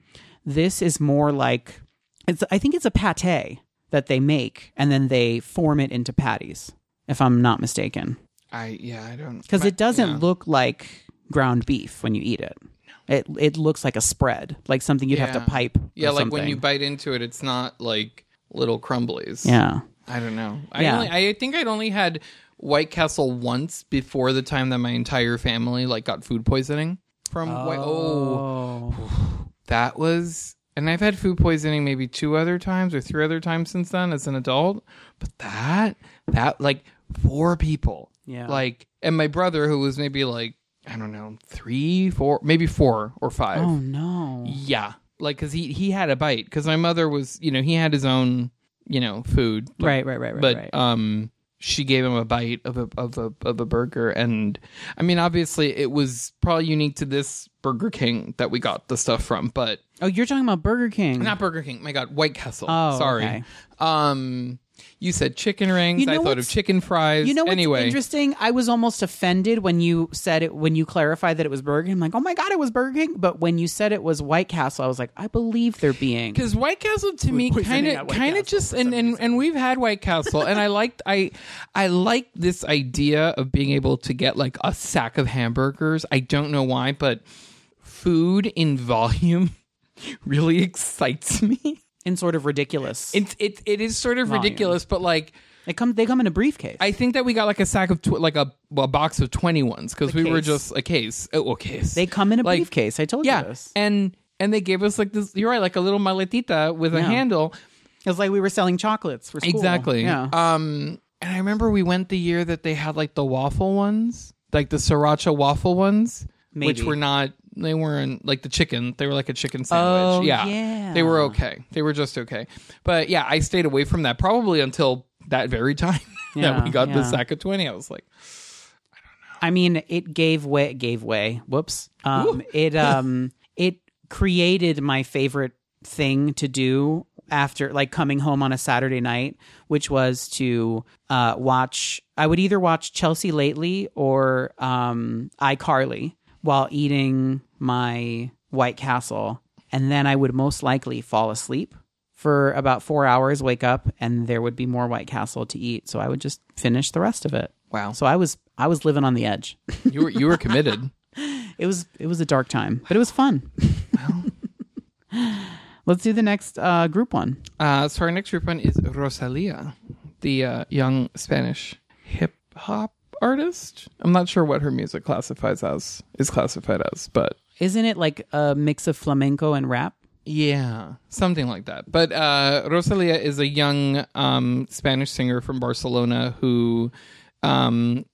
This is more like it's. I think it's a pate that they make and then they form it into patties. If I'm not mistaken, I yeah, I don't because it doesn't yeah. look like ground beef when you eat it. It it looks like a spread, like something you'd have to pipe. or Yeah, like when you bite into it, it's not like little crumblies. Yeah. I don't know. I Yeah. only, I think I'd only had White Castle once before the time that my entire family like got food poisoning from White. Oh, oh. that was. And I've had food poisoning maybe two other times or three other times since then as an adult. But that that like four people. Yeah. Like and my brother who was maybe like I don't know three, four, maybe four or five. Oh no. Yeah, like because he he had a bite because my mother was you know he had his own you know food Right, right, right, right, but right. um she gave him a bite of a of a of a burger and I mean obviously it was probably unique to this Burger King that we got the stuff from but oh, you're talking about Burger King. not Burger King my God White Castle Oh, sorry okay. um you said chicken rings You know I thought of chicken fries you know what's anyway interesting? I was almost offended when you said it when you clarified that it was Burger King. I'm like, oh my god, it was Burger King. But when you said it was White Castle, I was like, I believe they're being. because White Castle to me kind of kind of just and, and reason. and we've had White Castle and I liked I I like this idea of being able to get like a sack of hamburgers. I don't know why, but food in volume really excites me. And sort of ridiculous. It's it it is sort of Volume. ridiculous, but like They come they come in a briefcase. I think that we got like a sack of tw- like a, a box of twenty ones because we were case. just a case. Oh, a case. they come in a like, briefcase. I told yeah, you this. and and they gave us like this. You're right, like a little maletita with a Yeah. handle. It's like we were selling chocolates for school. Exactly. Yeah. Um, and I remember we went the year that they had like the waffle ones, like the sriracha waffle ones, which Maybe. were not. They weren't like the chicken. They were like a chicken Oh, sandwich. yeah. yeah. They were okay. They were just okay. But yeah, I stayed away from that probably until that very time that we got the sack of twenty. I was like, I don't know. I mean, it gave way. It Gave way. Whoops. Um, it um, it created my favorite thing to do after like coming home on a Saturday night, which was to uh, watch. I would either watch Chelsea Lately or um, iCarly while eating my White Castle, and then I would most likely fall asleep for about four hours, wake up, and there would be more White Castle to eat. So I would just finish the rest of it. wow, So I was I was living on the edge. you were you were committed. It was it was a dark time, but it was fun. well. Let's do the next uh, group one. Uh, so our next group one is Rosalia, the uh, young Spanish hip hop artist. I'm not sure what her music classifies as is classified as, but Isn't it like a mix of flamenco and rap? yeah, something like that. But uh, Rosalia is a young um, Spanish singer from Barcelona who um,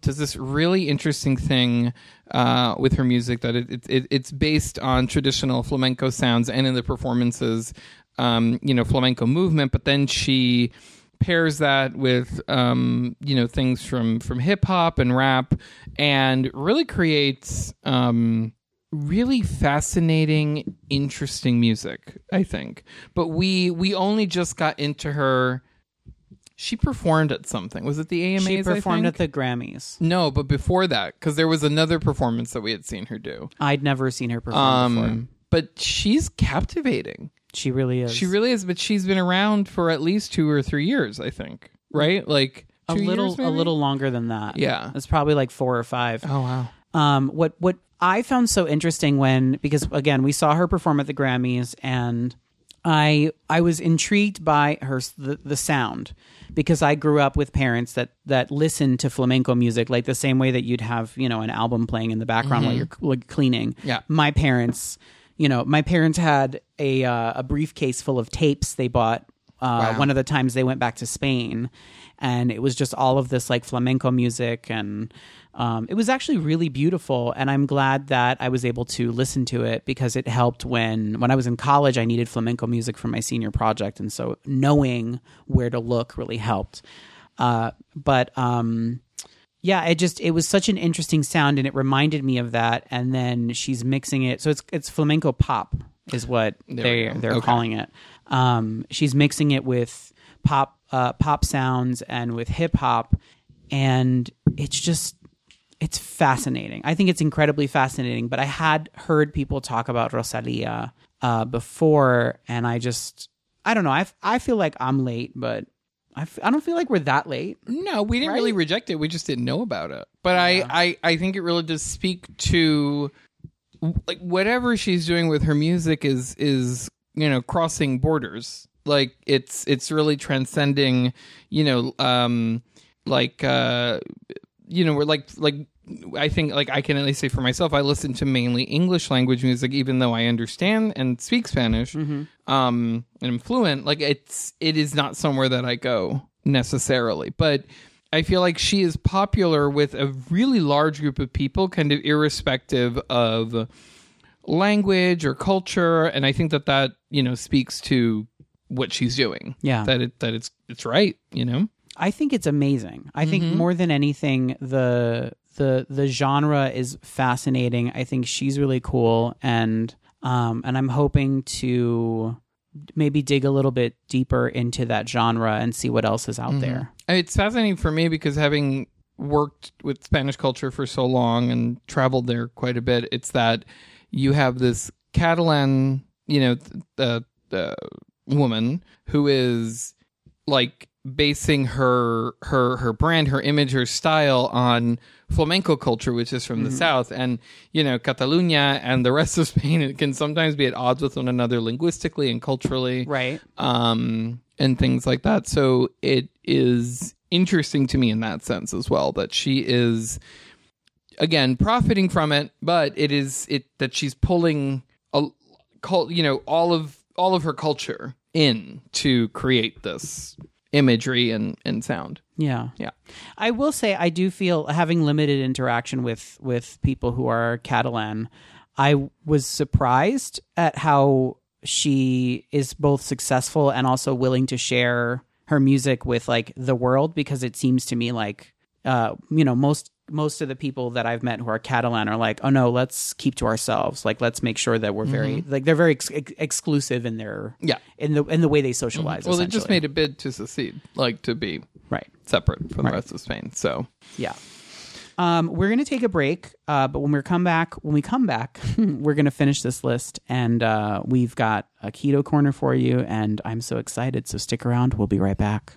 does this really interesting thing uh, with her music that it, it, it, it's based on traditional flamenco sounds and in the performances, um, you know, flamenco movement. But then she pairs that with um, you know things from from hip hop and rap, and really creates um, really fascinating, interesting music. I think, but we we only just got into her. She performed at something. Was it the AMAs? She performed at the Grammys. No, but before that, because there was another performance that we had seen her do. I'd never seen her perform before. Um, but she's captivating. She really is. She really is. But she's been around for at least two or three years, I think. Right? Like a little a little longer than that. Yeah. it's probably like four or five. Oh wow. Um, what what I found so interesting when because again we saw her perform at the Grammys and I I was intrigued by her the, the sound because I grew up with parents that that listened to flamenco music like the same way that you'd have you know an album playing in the background while you're like, cleaning. Yeah. my parents, you know, my parents had a uh, a briefcase full of tapes they bought. Uh, Wow. One of the times they went back to Spain, and it was just all of this like flamenco music, and um, it was actually really beautiful. And I'm glad that I was able to listen to it because it helped when when I was in college. I needed flamenco music for my senior project, and so knowing where to look really helped. Uh, but um, yeah, it just it was such an interesting sound, and it reminded me of that. And then she's mixing it, so it's it's flamenco pop is what There they they're Okay. calling it. Um, she's mixing it with pop uh, pop sounds and with hip hop, and it's just it's fascinating. I think it's incredibly fascinating. But I had heard people talk about Rosalia uh, before, and I just I don't know. I I feel like I'm late, but I f- I don't feel like we're that late. No, we didn't really reject it. We just didn't know about it. But I, I, I think it really does speak to like whatever she's doing with her music is is you know crossing borders. Like it's it's really transcending. You know, um, like uh, you know, we're like like I think like I can at least say for myself, I listen to mainly English language music, even though I understand and speak Spanish, um, and I'm fluent. Like it's it is not somewhere that I go necessarily, but I feel like she is popular with a really large group of people, kind of irrespective of language or culture, and I think that that you know speaks to what she's doing. Yeah. that it that it's it's right. You know. I think it's amazing. I think more than anything, the the the genre is fascinating. I think she's really cool, and um, and I'm hoping to maybe dig a little bit deeper into that genre and see what else is out there. It's fascinating for me because having worked with Spanish culture for so long and traveled there quite a bit, it's that you have this Catalan, you know, th- the the woman who is like basing her her her brand, her image, her style on flamenco culture, which is from the south, and you know Catalunya and the rest of Spain can sometimes be at odds with one another linguistically and culturally, Right. um, and things like that. So it is interesting to me in that sense as well that she is again profiting from it, but it is it that she's pulling a cult, you know, all of all of her culture in to create this imagery and and sound. Yeah. Yeah. I will say I do feel having limited interaction with with people who are Catalan, I was surprised at how she is both successful and also willing to share her music with like the world because it seems to me like uh you know most most of the people that I've met who are Catalan are like, oh no, let's keep to ourselves. Like, let's make sure that we're very like they're very ex- ex- exclusive in their Yeah. in the in the way they socialize. Well, they just made a bid to secede, like to be right. separate from the rest of Spain. So Yeah. Um, we're gonna take a break, uh, but when we come back, when we come back, we're gonna finish this list, and uh, we've got a keto corner for you, and I'm so excited. So stick around. We'll be right back.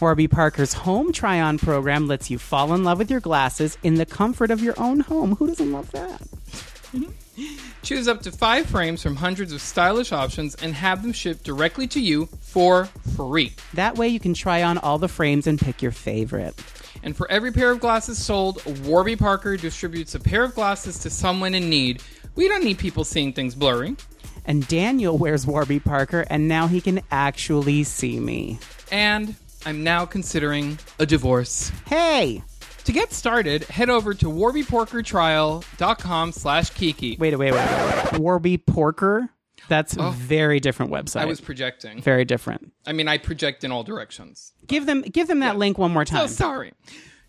Warby Parker's home try on program lets you fall in love with your glasses in the comfort of your own home. Who doesn't love that? Choose up to five frames from hundreds of stylish options and have them shipped directly to you for free. That way you can try on all the frames and pick your favorite. And for every pair of glasses sold, Warby Parker distributes a pair of glasses to someone in need. We don't need people seeing things blurry. And Daniel wears Warby Parker, and now he can actually see me. And I'm now considering a divorce. Hey! To get started, head over to warbyporkertrial.com slash kiki. Wait, wait, wait. Warby Porker? That's a very different website. I was projecting. very different. I mean, I project in all directions. Give them give them that link one more Oh, time. sorry.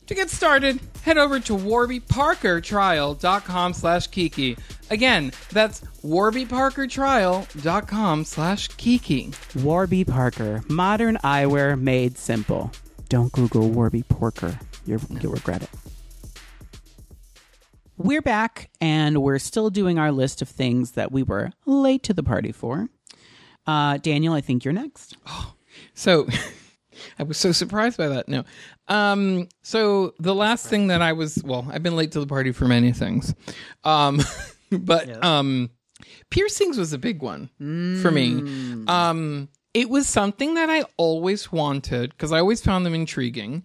To get started, head over to warbyparkertrial.com slash kiki. Again, that's warbyparkertrial.com slash kiki. Warby Parker, modern eyewear made simple. Don't Google Warby Porker. You're, You'll regret it. We're back, and we're still doing our list of things that we were late to the party for. Uh, Daniel, I think you're next. Oh, So I was so surprised by that. No. Um, so the last thing that I was, well, I've been late to the party for many things. Um, but um, piercings was a big one for me. Um, it was something that I always wanted because I always found them intriguing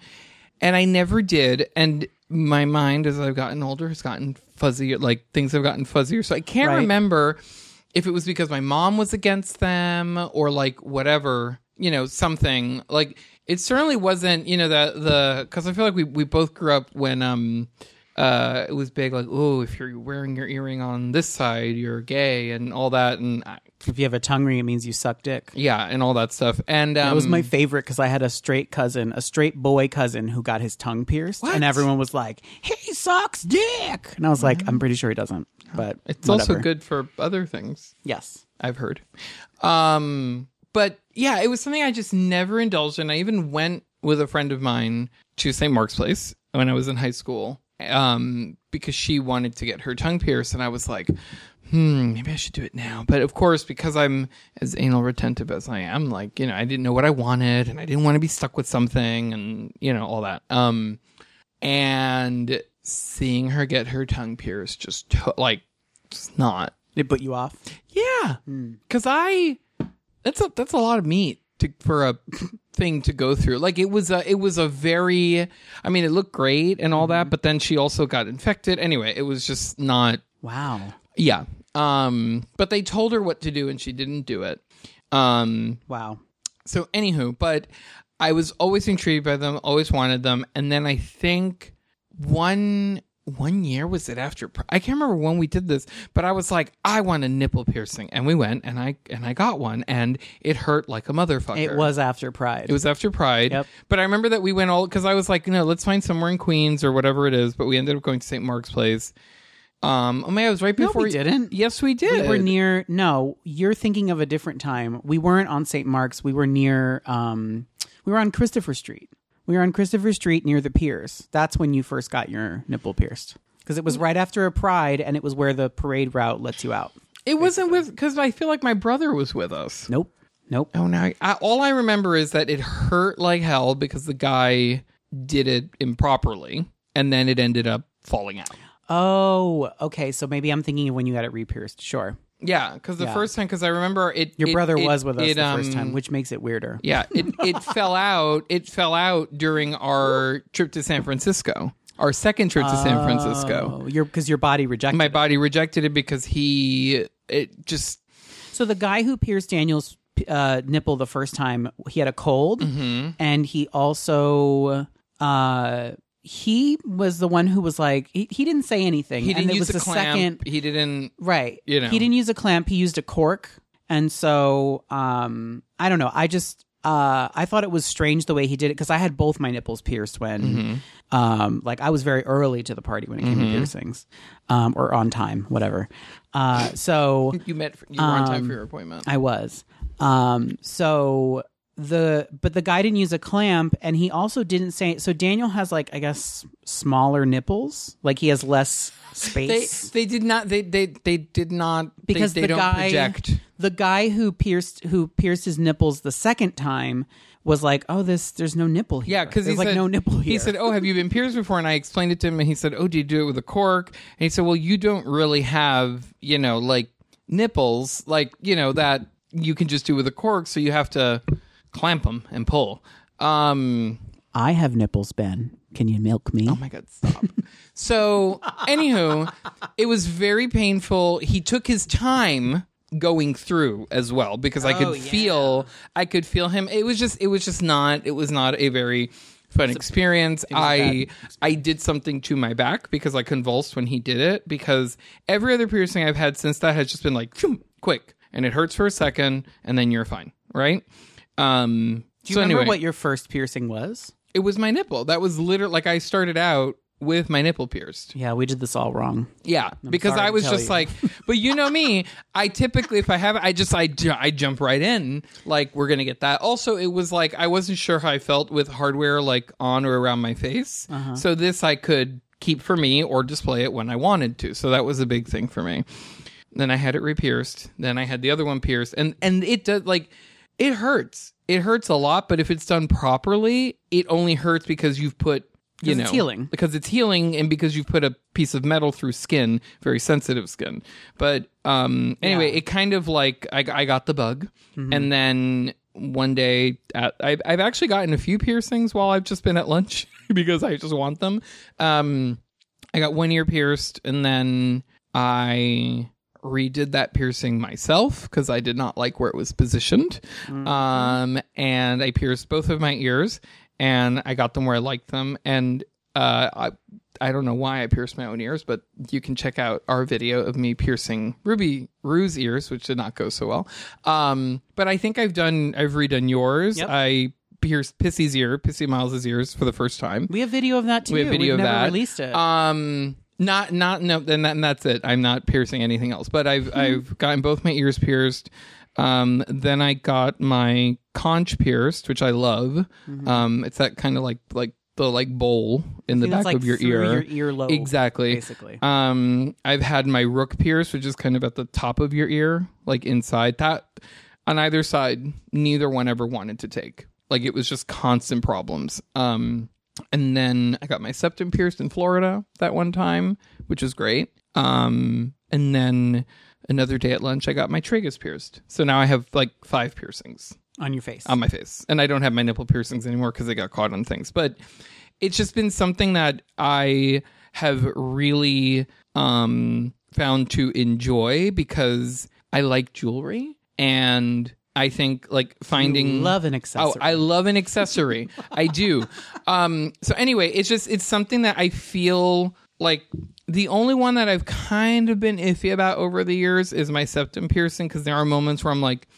and I never did. And my mind, as I've gotten older, has gotten fuzzier. Like things have gotten fuzzier. So I can't Right. remember if it was because my mom was against them or like whatever, you know, something like it certainly wasn't. You know the the because I feel like we we both grew up when um uh it was big like oh if you're wearing your earring on this side you're gay and all that and I, If you have a tongue ring, it means you suck dick. yeah and all that stuff and um, It was my favorite because I had a straight cousin, a straight boy cousin who got his tongue pierced, What? and everyone was like, "He sucks dick," and I was like, "I'm pretty sure he doesn't." But it's also good for other things. Yes. I've heard. Um, but yeah, it was something I just never indulged in. I even went with a friend of mine to St. Mark's Place when I was in high school, um, because she wanted to get her tongue pierced, and I was like, hmm, maybe I should do it now. But of course, because I'm as anal retentive as I am, like you know, I didn't know what I wanted, and I didn't want to be stuck with something, and you know all that. Um, and seeing her get her tongue pierced just to- like it's not It put you off. yeah, because I that's a that's a lot of meat to for a thing to go through. Like it was a it was a very I mean it looked great and all that, but then she also got infected. Anyway, it was just not Wow. yeah. Um, but they told her what to do and she didn't do it. Um, Wow. so anywho, but I was always intrigued by them, always wanted them, and then I think one one year was it after I can't remember when we did this, but I was like, I want a nipple piercing, and we went and I and I got one, and it hurt like a motherfucker. It was after Pride. It was after Pride. Yep. But I remember that we went all because I was like, no, let's find somewhere in Queens or whatever it is. But we ended up going to St. Mark's Place. Um, oh my, it was right No, before we didn't. Yes, we did. we were near. No, you're thinking of a different time. We weren't on St. Mark's. We were near. Um, we were on Christopher Street. We were on Christopher Street near the piers. That's when you first got your nipple pierced because it was right after a Pride, and it was where the parade route lets you out. It wasn't with because I feel like my brother was with us. Nope. Nope. Oh no! I, I, all I remember is that it hurt like hell because the guy did it improperly, and then it ended up falling out. Oh, okay. So maybe I'm thinking of when you got it re-pierced. Sure. Yeah, because the Yeah. first time, because I remember it. Your it- brother it- was with us it, the first um, time, which makes it weirder. Yeah, it it fell out. It fell out during our trip to San Francisco. Our second trip to San Francisco. Oh, your because your body rejected. My it. body rejected it because he it just So the guy who pierced Daniel's uh, nipple the first time, he had a cold, Mm-hmm. and he also uh, he was the one who was like he, he didn't say anything. he didn't it use was a the clamp. second He didn't. right. you know. he didn't use a clamp. He used a cork, and so um, I don't know. I just. Uh, I thought it was strange the way he did it because I had both my nipples pierced when, Mm-hmm. um, like I was very early to the party when it came to piercings, um, or on time, whatever. Uh, so You met. You were on time Um, for your appointment. I was. Um, so the but the guy didn't use a clamp, and he also didn't say. So Daniel has like I guess smaller nipples, like he has less space. they did not. They they they did not because they, the don't guy, project. the guy who pierced who pierced his nipples the second time was like, "Oh, this there's no nipple here." Yeah, because there's he's like no nipple here. He said, "Oh, have you been pierced before?" And I explained it to him, and he said, "Oh, do you do it with a cork?" And he said, "Well, you don't really have, you know, like nipples, like you know that you can just do with a cork, so you have to clamp them and pull." Um, "I have nipples, Ben. Can you milk me?" oh my god, stop. so, anywho, it was very painful. He took his time going through as well because I could Oh, yeah. feel I could feel him. It was just it was just not it was not a very fun experience. was a I I did something to my back because I convulsed when he did it because every other piercing I've had since that has just been like "Phew," quick and it hurts for a second and then you're fine, right? Um Do you so remember anyway, what your first piercing was? it was my nipple. That was literally like I started out with my nipple pierced. Yeah, we did this all wrong. Yeah, because I was just you. like, but you know me, I typically if I have it, I just I I jump right in like we're gonna get that. Also, it was like I wasn't sure how I felt with hardware like on or around my face, Uh-huh. so this I could keep for me or display it when I wanted to. So that was a big thing for me. Then I had it re-pierced. Then I had the other one pierced, and and it does like it hurts. It hurts a lot, but if it's done properly, it only hurts because you've put you know it's healing. because it's healing and because you've put a piece of metal through skin, very sensitive skin. But um anyway, Yeah. it kind of like I, I got the bug, Mm-hmm. and then one day at, I've I've actually gotten a few piercings while I've just been at lunch because I just want them. Um, I got one ear pierced, and then I redid that piercing myself because I did not like where it was positioned. Um, and I pierced both of my ears and I got them where I liked them. And uh, I, I don't know why I pierced my own ears, but you can check out our video of me piercing Ruby Rue's ears, which did not go so well. Um, but I think I've done, I've redone yours. Yep. I pierced Pissi's ear, Pissi Myles's ears for the first time. We have video of that too. We have video We've of never that. released it. Um, not not no, then that, and that's it. I'm not piercing anything else. But I've I've gotten both my ears pierced. Um, then I got my conch pierced, which I love. Um, it's that kind of like like the like bowl in the back like, of your ear. your earlobe, exactly. basically. Um, I've had my rook pierced, which is kind of at the top of your ear, like inside that. On either side, neither one ever wanted to take. Like it was just constant problems. Um, and then I got my septum pierced in Florida that one time, which was great. Um, and then another day at lunch, I got my tragus pierced. So now I have like five piercings on your face. on my face. And I don't have my nipple piercings anymore because they got caught on things. But it's just been something that I have really um, found to enjoy because I like jewelry and I think like finding love an accessory. Oh. I love an accessory. I do. Um, so anyway, it's just it's something that I feel like the only one that I've kind of been iffy about over the years is my septum piercing because there are moments where I'm like,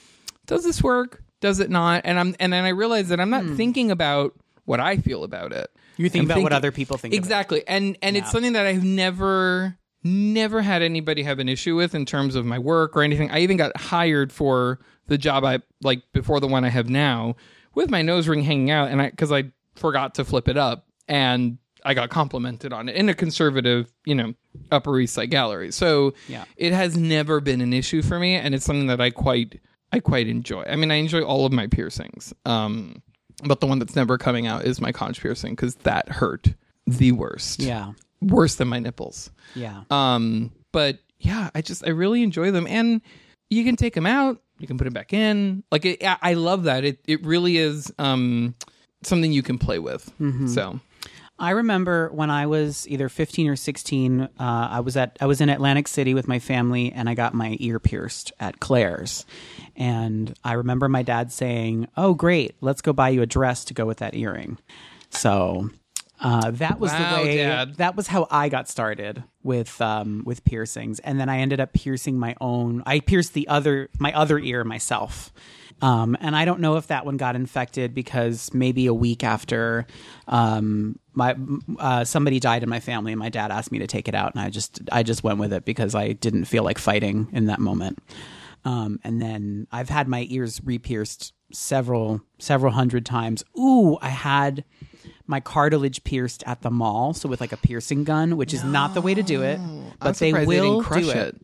does this work? Does it not? And I'm and then I realize that I'm not thinking about what I feel about it. you think I'm about what other people think. Exactly. And and it's something that I've never never had anybody have an issue with in terms of my work or anything. I even got hired for the job I like before the one I have now with my nose ring hanging out and I cuz I forgot to flip it up and I got complimented on it in a conservative, you know, Upper East Side gallery. So Yeah. it has never been an issue for me and it's something that I quite I quite enjoy. I mean, I enjoy all of my piercings. Um but the one that's never coming out is my conch piercing cuz that hurt the worst Yeah. Worse than my nipples. Yeah. Um, but yeah, I just I really enjoy them, and you can take them out, you can put them back in. Like it, I I love that. It it really is um something you can play with. So I remember when I was either 15 or 16, uh, I was at I was in Atlantic City with my family, and I got my ear pierced at Claire's. And I remember my dad saying, "Oh, great, let's go buy you a dress to go with that earring." So uh, that was Wow, the way. Dad. That was how I got started with um, with piercings, and then I ended up piercing my own. I pierced the other my other ear myself. Um, and I don't know if that one got infected because maybe a week after um, my uh, somebody died in my family, and my dad asked me to take it out, and I just I just went with it because I didn't feel like fighting in that moment. Um, and then I've had my ears re-pierced several several hundred times. Ooh, I had my cartilage pierced at the mall, so with like a piercing gun, which is not the way to do it, but I'm they will didn't crush do it. it.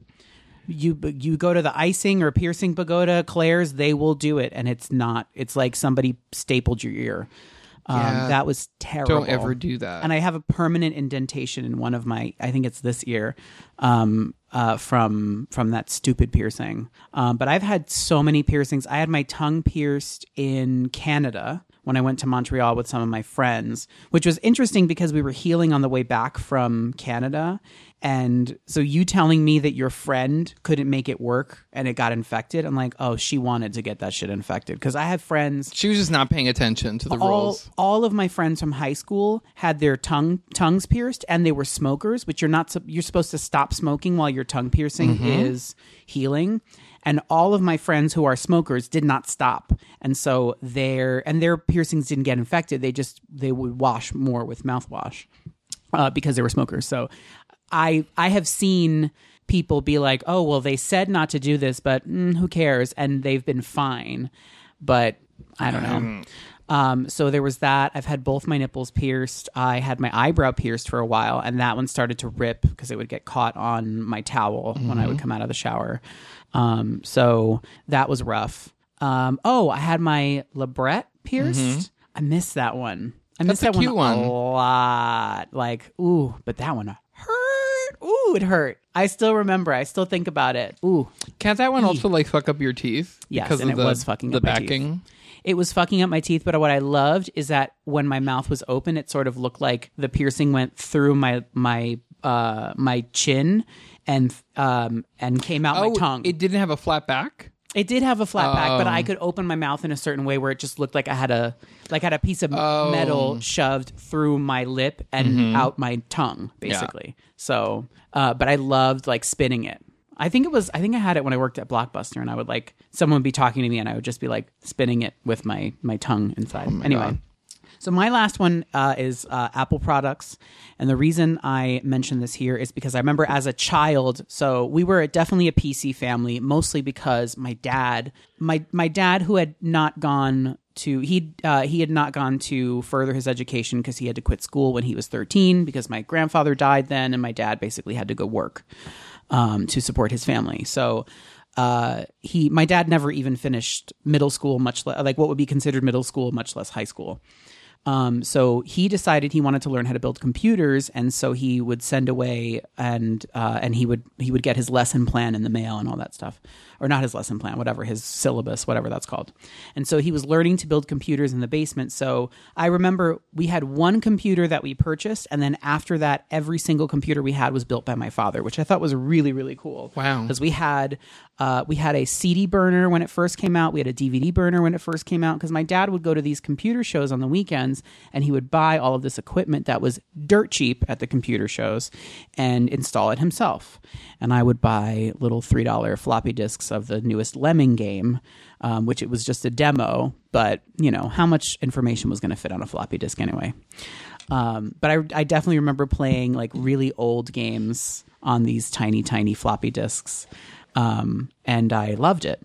you you go to the icing or piercing pagoda claire's they will do it and it's not it's like somebody stapled your ear. Um, Yeah. that was terrible. Don't ever do that. and i have a permanent indentation in one of my i think it's this ear um, uh, from from that stupid piercing. Um, but i've had so many piercings. I had my tongue pierced in canada when I went to Montreal with some of my friends, which was interesting because we were healing on the way back from Canada. And so you telling me that your friend couldn't make it work and it got infected, I'm like, oh, she wanted to get that shit infected. Because I have friends she was just not paying attention to the all, rules. all of my friends from high school had their tongue tongues pierced and they were smokers which you're not you're supposed to stop smoking while your tongue piercing Mm-hmm. is healing and all of my friends who are smokers did not stop. And so their and their piercings didn't get infected. They just they would wash more with mouthwash uh, because they were smokers. So i i have seen people be like oh well they said not to do this but mm, who cares? And they've been fine. But i don't know. Um, so there was that. I've had both my nipples pierced. I had my eyebrow pierced for a while, and that one started to rip because it would get caught on my towel when I would come out of the shower. Um, so that was rough. Um, oh, I had my labret pierced. I missed that one. I missed That's a that cute one, one. a lot. Like, ooh, but that one hurt. Ooh, it hurt. I still remember. I still think about it. Ooh, Can't that one also like fuck up your teeth? Yes, because and of it the, was fucking the my teeth. backing. it was fucking up my teeth but what i loved is that when my mouth was open it sort of looked like the piercing went through my my uh, my chin and um, and came out oh, my tongue. it didn't have a flat back. It did have a flat back, but Oh. I could open my mouth in a certain way where it just looked like I had a like I had a piece of Oh. metal shoved through my lip and Mm-hmm. out my tongue, basically. So, uh, but I loved like spinning it. I think it was. I think I had it when I worked at Blockbuster, and I would like someone would be talking to me, and I would just be like spinning it with my my tongue inside. anyway. God. So my last one uh, is uh, Apple products, and the reason I mention this here is because I remember as a child. So we were definitely a PC family, mostly because my dad, my my dad, who had not gone to he uh, he had not gone to further his education because he had to quit school when he was thirteen because my grandfather died then, and my dad basically had to go work um, to support his family. So uh, he, my dad, never even finished middle school, much le- like what would be considered middle school, much less high school. Um, so he decided he wanted to learn how to build computers, and so he would send away and uh, and he would he would get his lesson plan in the mail and all that stuff, or not his lesson plan, whatever his syllabus, whatever that's called. And so he was learning to build computers in the basement. So I remember we had one computer that we purchased, and then after that, every single computer we had was built by my father, which I thought was really really cool. Wow. because we had uh, we had a CD burner when it first came out. We had a DVD burner when it first came out. Because my dad would go to these computer shows on the weekends, and he would buy all of this equipment that was dirt cheap at the computer shows, and install it himself. And I would buy little three dollar floppy disks of the newest Lemming game, um, which it was just a demo. But you know how much information was going to fit on a floppy disk anyway. Um, but I, I definitely remember playing like really old games on these tiny, tiny floppy disks. Um, and I loved it.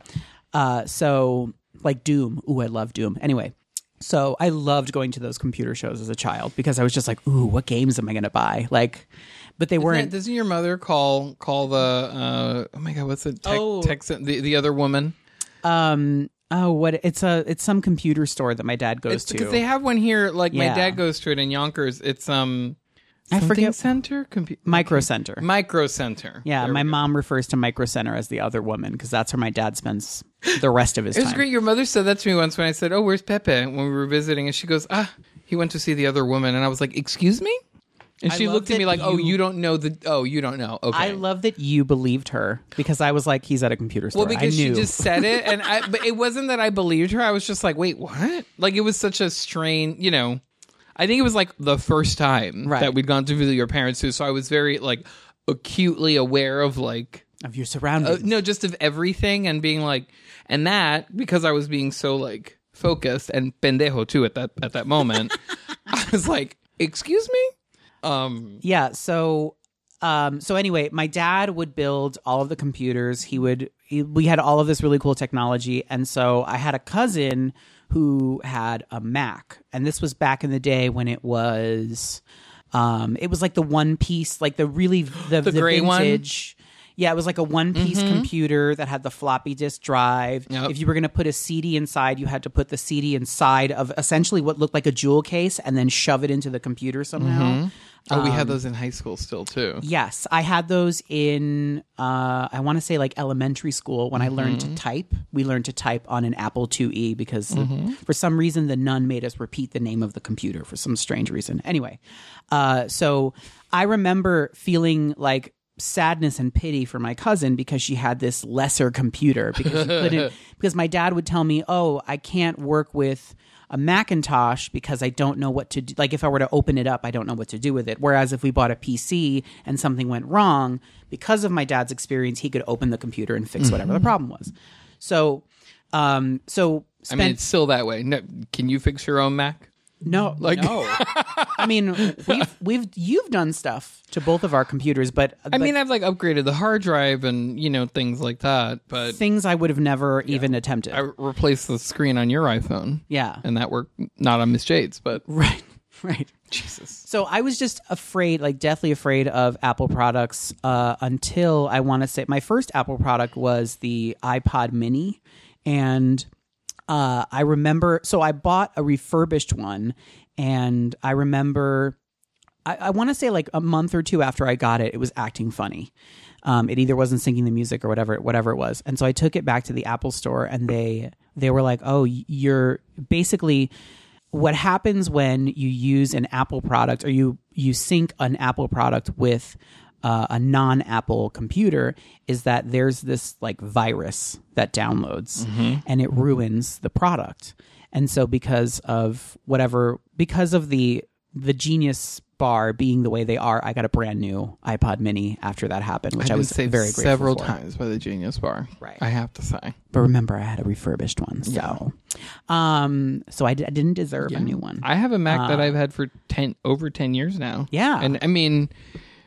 Uh, so like Doom. Ooh, I love Doom. Anyway, so I loved going to those computer shows as a child because I was just like, ooh, what games am I going to buy? Like, but they Doesn't, weren't. doesn't your mother call call the uh, oh my god what's it tech, Oh. Texan the, the other woman um, oh, what? It's a it's some computer store that my dad goes to. because they have one here like my dad goes to it in Yonkers it's um I something forget- center Compu- Micro Center. micro center Yeah, There my mom refers to Micro Center as the other woman because that's where my dad spends the rest of his time. It was time. great. Your mother said that to me once when I said, "Oh, where's Pepe?" when we were visiting, and she goes, "Ah, he went to see the other woman," and I was like, "Excuse me," and I she love looked at me that like, "Oh, you- you don't know the? Oh, you don't know? Okay." I love that you believed her because I was like, he's at a computer store. well, because I she just said it, and I. But it wasn't that I believed her. I was just like, "Wait, what?" Like it was such a strange, you know. I think it was like the first time Right. that we'd gone to visit your parents too, so I was very like acutely aware of like of your uh, surroundings. no, just of everything and being like, and that because I was being so like focused and pendejo too at that at that moment, I was like, excuse me, um, Yeah. So, um, so anyway, my dad would build all of the computers. He would. He, we had all of this really cool technology, and so I had a cousin who had a Mac, and this was back in the day when it was, um, it was like the one piece, like the really the, the, gray one? Yeah, it was like a one piece computer that had the floppy disk drive. Yep. If you were going to put a CD inside, you had to put the CD inside of essentially what looked like a jewel case and then shove it into the computer somehow. Oh, we Um, had those in high school still too. Yes, I had those in uh, I want to say like elementary school when I learned Mm-hmm. to type. We learned to type on an Apple IIe because Mm-hmm. for some reason the nun made us repeat the name of the computer for some strange reason. Anyway, uh, so I remember feeling like sadness and pity for my cousin because she had this lesser computer because she couldn't because my dad would tell me, "Oh, I can't work with a Macintosh because I don't know what to do. Like if I were to open it up, I don't know what to do with it. Whereas if we bought a PC and something went wrong, because of my dad's experience, he could open the computer and fix whatever the problem was. So, um, so I mean, it's still that way. No, can you fix your own Mac? No, Like- no. I mean, we've we've you've done stuff to both of our computers, but I mean, I've like upgraded the hard drive and you know things like that, but things I would have never even attempted. I replaced the screen on your iPhone, yeah, and that worked not on Miss Jade's, but right, right. Jesus. So I was just afraid, like deathly afraid of Apple products uh, until I want to say my first Apple product was the iPod Mini, and uh, I remember. So I bought a refurbished one, and I remember. I, I want to say like a month or two after I got it, it was acting funny. Um, it either wasn't syncing the music or whatever, whatever it was, and so I took it back to the Apple store, and they they were like, "Oh, you're basically." what happens when you use an Apple product or you you sync an Apple product with uh, a non-Apple computer is that there's this like virus that downloads and it ruins the product. And so because of whatever because of the the Genius bar being the way they are, I got a brand new iPod mini after that happened, which I I've was very grateful several for. times by the Genius Bar. Right. I have to say. But remember, I had a refurbished one, so um, so I, d- I didn't deserve a new one. I have a Mac that I've had for ten over ten years now. Uh, Yeah. and I mean,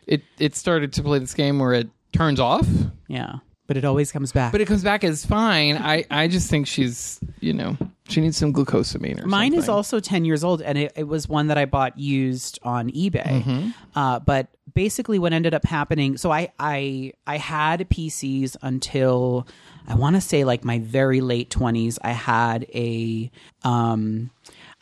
it it started to play this game where it turns off, yeah, but it always comes back. but it comes back as fine. I I just think she's you know she needs some glucosamine or Mine is something. also 10 years old, and it, it was one that I bought used on eBay. Mm-hmm. Uh, but basically, what ended up happening so I, I, I had PCs until I want to say like my very late 20s. I had a. Um,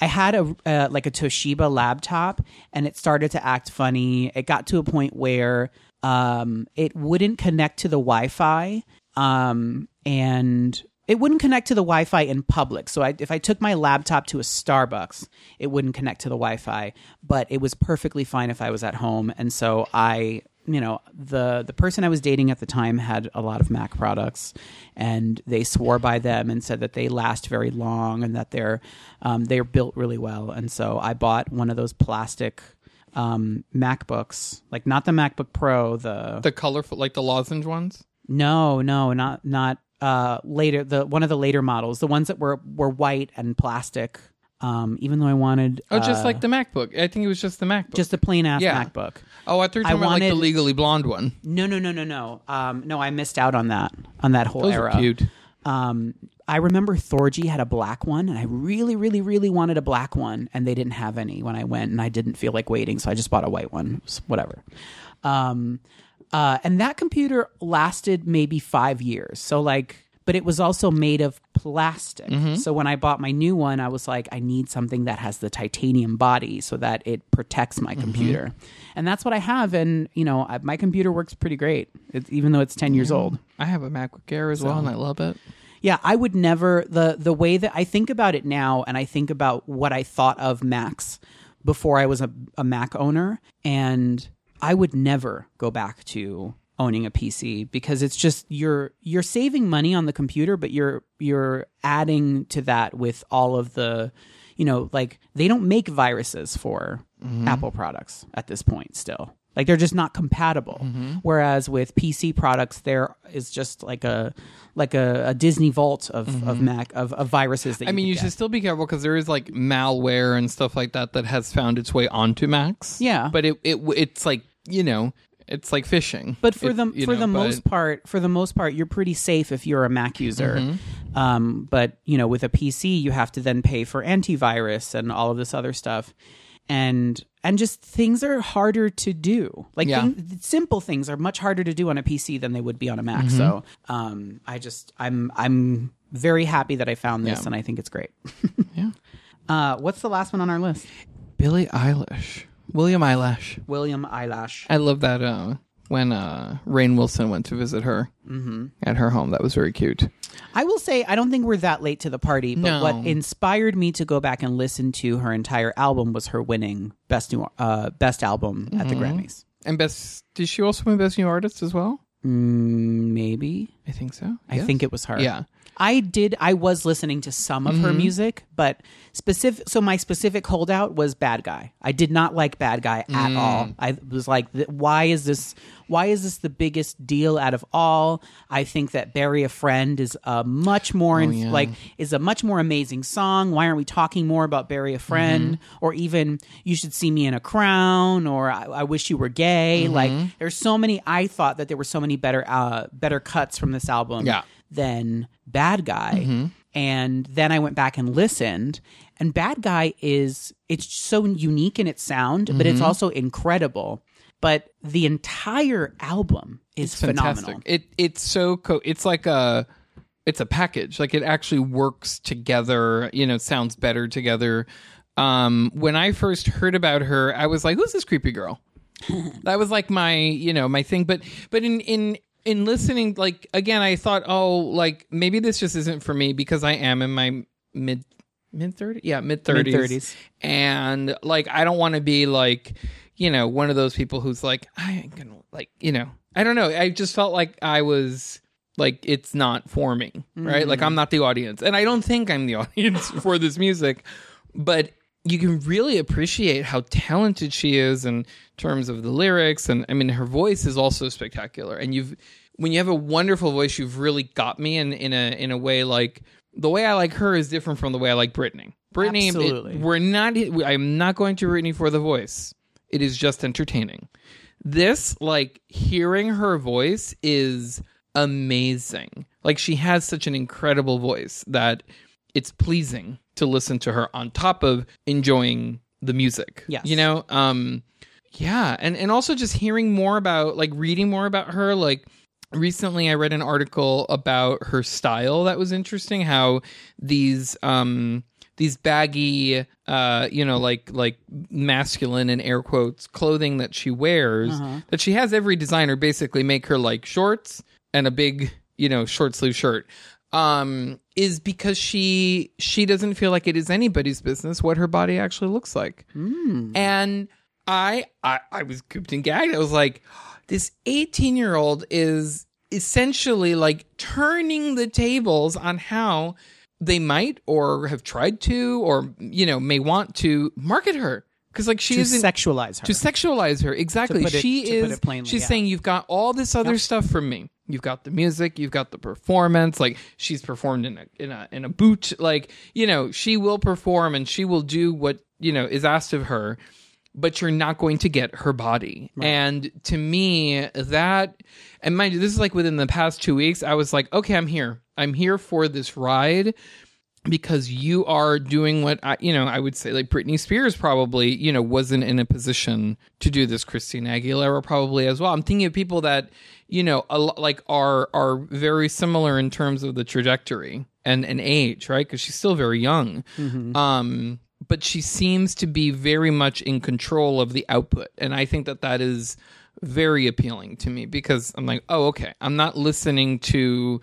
I had a uh, like a Toshiba laptop, and it started to act funny. It got to a point where um, it wouldn't connect to the Wi-Fi, um, and it wouldn't connect to the Wi-Fi in public. So I, if I took my laptop to a Starbucks, it wouldn't connect to the Wi-Fi, but it was perfectly fine if I was at home. And so I, you know, the the person I was dating at the time had a lot of Mac products, and they swore by them and said that they last very long and that they're um, they're built really well. And so I bought one of those plastic um, MacBooks, like not the MacBook Pro, the the colorful like the lozenge ones. no, no, not not uh later the one of the later models, the ones that were were white and plastic. Um, even though I wanted Oh, just uh, like the MacBook. I think it was just the MacBook. just a plain ass Yeah. MacBook. oh, I thought you were I talking about like the legally blonde one. No, no, no, no, no. Um, no, I missed out on that on that whole Those era. are cute. Um, I remember Thorgy had a black one, and I really, really, really wanted a black one, and they didn't have any when I went, and I didn't feel like waiting, so I just bought a white one. It was Whatever. Um, uh, and that computer lasted maybe five years. So like, but it was also made of plastic. Mm-hmm. So when I bought my new one, I was like, I need something that has the titanium body so that it protects my mm-hmm. computer, and that's what I have. And you know, I, my computer works pretty great, it, even though it's ten years old. I have a MacBook Air as well, and I love it. Yeah, I would never the the way that I think about it now, and I think about what I thought of Macs before I was a, a Mac owner, and I would never go back to owning a PC because it's just you're you're saving money on the computer, but you're you're adding to that with all of the you know like they don't make viruses for mm-hmm. Apple products at this point still. Like they're just not compatible. Mm-hmm. Whereas with PC products, there is just like a like a, a Disney vault of, mm-hmm. of Mac of, of viruses that I mean, you get. should still be careful because there is like malware and stuff like that that has found its way onto Macs. Yeah. but it it it's like you know it's like phishing. But for It- the for know, the most part, for the most part, you're pretty safe if you're a Mac user. Mm-hmm. Um, but you know, with a PC, you have to then pay for antivirus and all of this other stuff, and and just things are harder to do. Like Yeah. simple things are much harder to do on a PC than they would be on a Mac. Mm-hmm. So um, I just I'm I'm very happy that I found this, Yeah. and I think it's great. Yeah. Uh, what's the last one on our list? Billie Eilish, William Eyelash. William Eyelash. I love that uh, when uh, Rainn Wilson went to visit her Mm-hmm. at her home. That was very cute. I will say I don't think we're that late to the party, but No. what inspired me to go back and listen to her entire album was her winning best new uh, best album at the Mm-hmm. Grammys. And best, did she also win Best New Artist as well? Mm, maybe I think so. I Yes? think it was her. Yeah. I did. I was listening to some of her Mm-hmm. music, but specific. So my specific holdout was "Bad Guy." I did not like "Bad Guy" at Mm. all. I was like, th- "Why is this? Why is this the biggest deal out of all?" I think that "Bury a Friend" is a much more in, Oh, yeah. like is a much more amazing song. Why aren't we talking more about "Bury a Friend" Mm-hmm. or even "You Should See Me in a Crown" or "I, I Wish You Were Gay"? Mm-hmm. Like, there's so many. I thought that there were so many better, uh, better cuts from this album Yeah. Than Bad Guy. Mm-hmm. And then I went back and listened. And Bad Guy is it's so unique in its sound, but Mm-hmm. it's also incredible. But the entire album is phenomenal. It it's so co- it's like a it's a package. Like it actually works together. You know, sounds better together. Um, when I first heard about her, I was like, "Who's this creepy girl?" that was like my you know my thing. But but in in in listening, like again, I thought, oh, like maybe this just isn't for me because I am in my mid mid 30s yeah mid 30s Mid-thirties. and like i don't want to be like you know one of those people who's like i ain't gonna like you know i don't know. I just felt like i was like it's not for me right? Like mm-hmm. i'm not the audience. And i don't think i'm the audience for this music but you can really appreciate how talented she is in terms of the lyrics. And i mean her voice is also spectacular. And you've when you have a wonderful voice you've really got me in in a in a way like the way i like her is different from the way i like britney. Britney it- Absolutely. we're not i'm not going to britney for the voice. It is just entertaining. This like hearing her voice is amazing. Like she has such an incredible voice that it's pleasing to listen to her on top of enjoying the music Yes. you know? Um yeah and and also just hearing more about like reading more about her. Like recently i read an article about her style that was interesting how these um these baggy uh you know like like masculine and air quotes clothing that she wears that she has every designer basically make her like shorts and a big you know short sleeve shirt. Um is because she she doesn't feel like it is anybody's business what her body actually looks like. Hmm. And I, I I was cooped and gagged. I was like, this 18 year old is essentially like turning the tables on how they might or have tried to or you know may want to market her because like she to isn't sexualize her. to sexualize her. Exactly. it- she is plainly, she's yeah. saying you've got all this other stuff from me. You've got the music you've got the performance like she's performed in a in a in a boot like you know she will perform and she will do what you know is asked of her but you're not going to get her body. And to me that and mind you this is like within the past two weeks i was like okay i'm here. I'm here for this ride because you are doing what I, you know, I would say like Britney Spears probably, you know, wasn't in a position to do this. Christina Aguilera probably as well. I'm thinking of people that, you know, a, like are are very similar in terms of the trajectory and and age, right? Because she's still very young. Um, but she seems to be very much in control of the output, and I think that that is very appealing to me because I'm like, oh, okay, I'm not listening to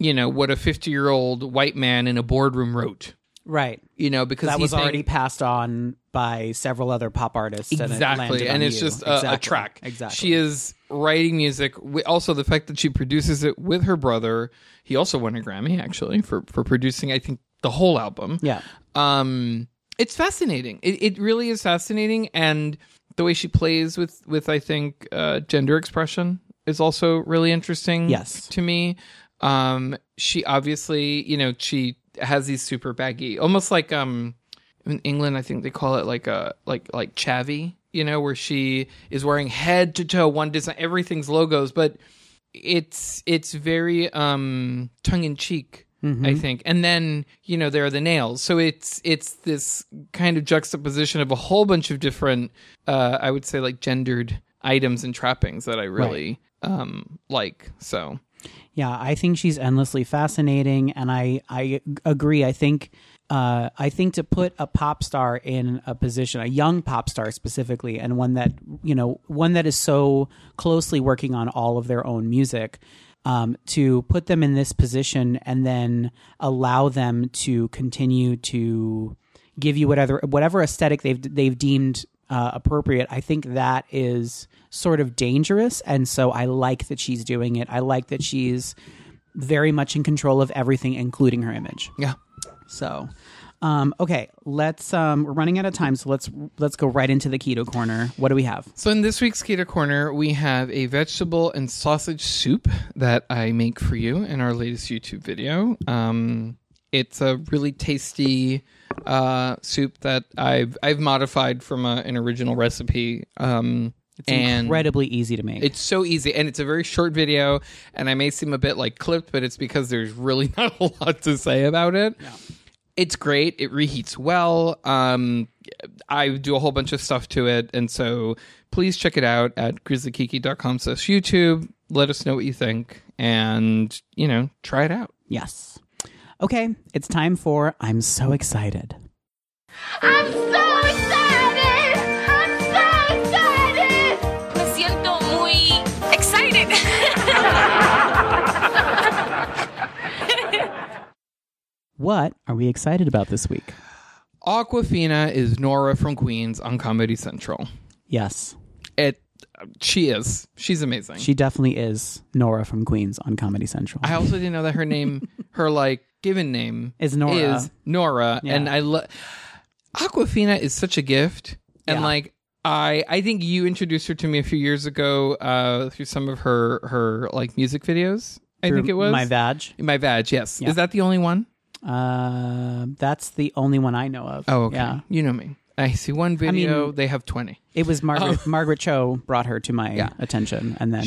you know what a 50 year old white man in a boardroom wrote right. you know because That was already passed on by several other pop artists. and it exactly and it's you. just a, a track Exactly. she is writing music also the fact that she produces it with her brother he also won a grammy actually for for producing i think the whole album Yeah. um it's fascinating it, it really is fascinating and the way she plays with with i think uh gender expression is also really interesting Yes. to me um she obviously you know she has these super baggy almost like um in england i think they call it like a like like chavvy you know where she is wearing head to toe one design everything's logos but it's it's very um tongue-in-cheek I think. And then, you know, there are the nails. So it's it's this kind of juxtaposition of a whole bunch of different uh I would say like gendered items and trappings that I really um like. So Yeah, I think she's endlessly fascinating, and I I agree. I think uh, I think to put a pop star in a position, a young pop star specifically, and one that you know, one that is so closely working on all of their own music, um, to put them in this position and then allow them to continue to give you whatever whatever aesthetic they've they've deemed uh, appropriate. I think that is sort of dangerous, and so I like that she's doing it. I like that she's very much in control of everything, including her image. yeah. So, um, okay, let's. Um, we're running out of time, so let's let's go right into the keto corner. What do we have? So in this week's Keto Corner, we have a vegetable and sausage soup that I make for you in our latest YouTube video. Um, it's a really tasty uh, soup that I've I've modified from a, an original recipe. Um, It's and incredibly easy to make. it's so easy, and it's a very short video. And I may seem a bit like clipped, but it's because there's really not a lot to say about it. It's great. It reheats well. Um, I do a whole bunch of stuff to it, and so please check it out at grizzlykiki.com slash YouTube. Let us know what you think, and you know, try it out. yes. Okay, it's time for I'm so excited. I'm what are we excited about this week? Awkwafina is Nora from Queens on Comedy Central. Yes, It, she is. She's amazing. she definitely is Nora from Queens on Comedy Central. I also didn't know that her name, her like given name, Is Nora. Is Nora, Yeah. and I love Awkwafina is such a gift, and Yeah. like I, I think you introduced her to me a few years ago uh, through some of her her like music videos. I Through think it was my vag. My vag, yes. Yeah. Is that the only one? Uh, that's the only one I know of. Oh, okay. Yeah, You know me. I see one video. mean- they have twenty. it was Margaret. Oh. Margaret Cho brought her to my Yeah. attention, and then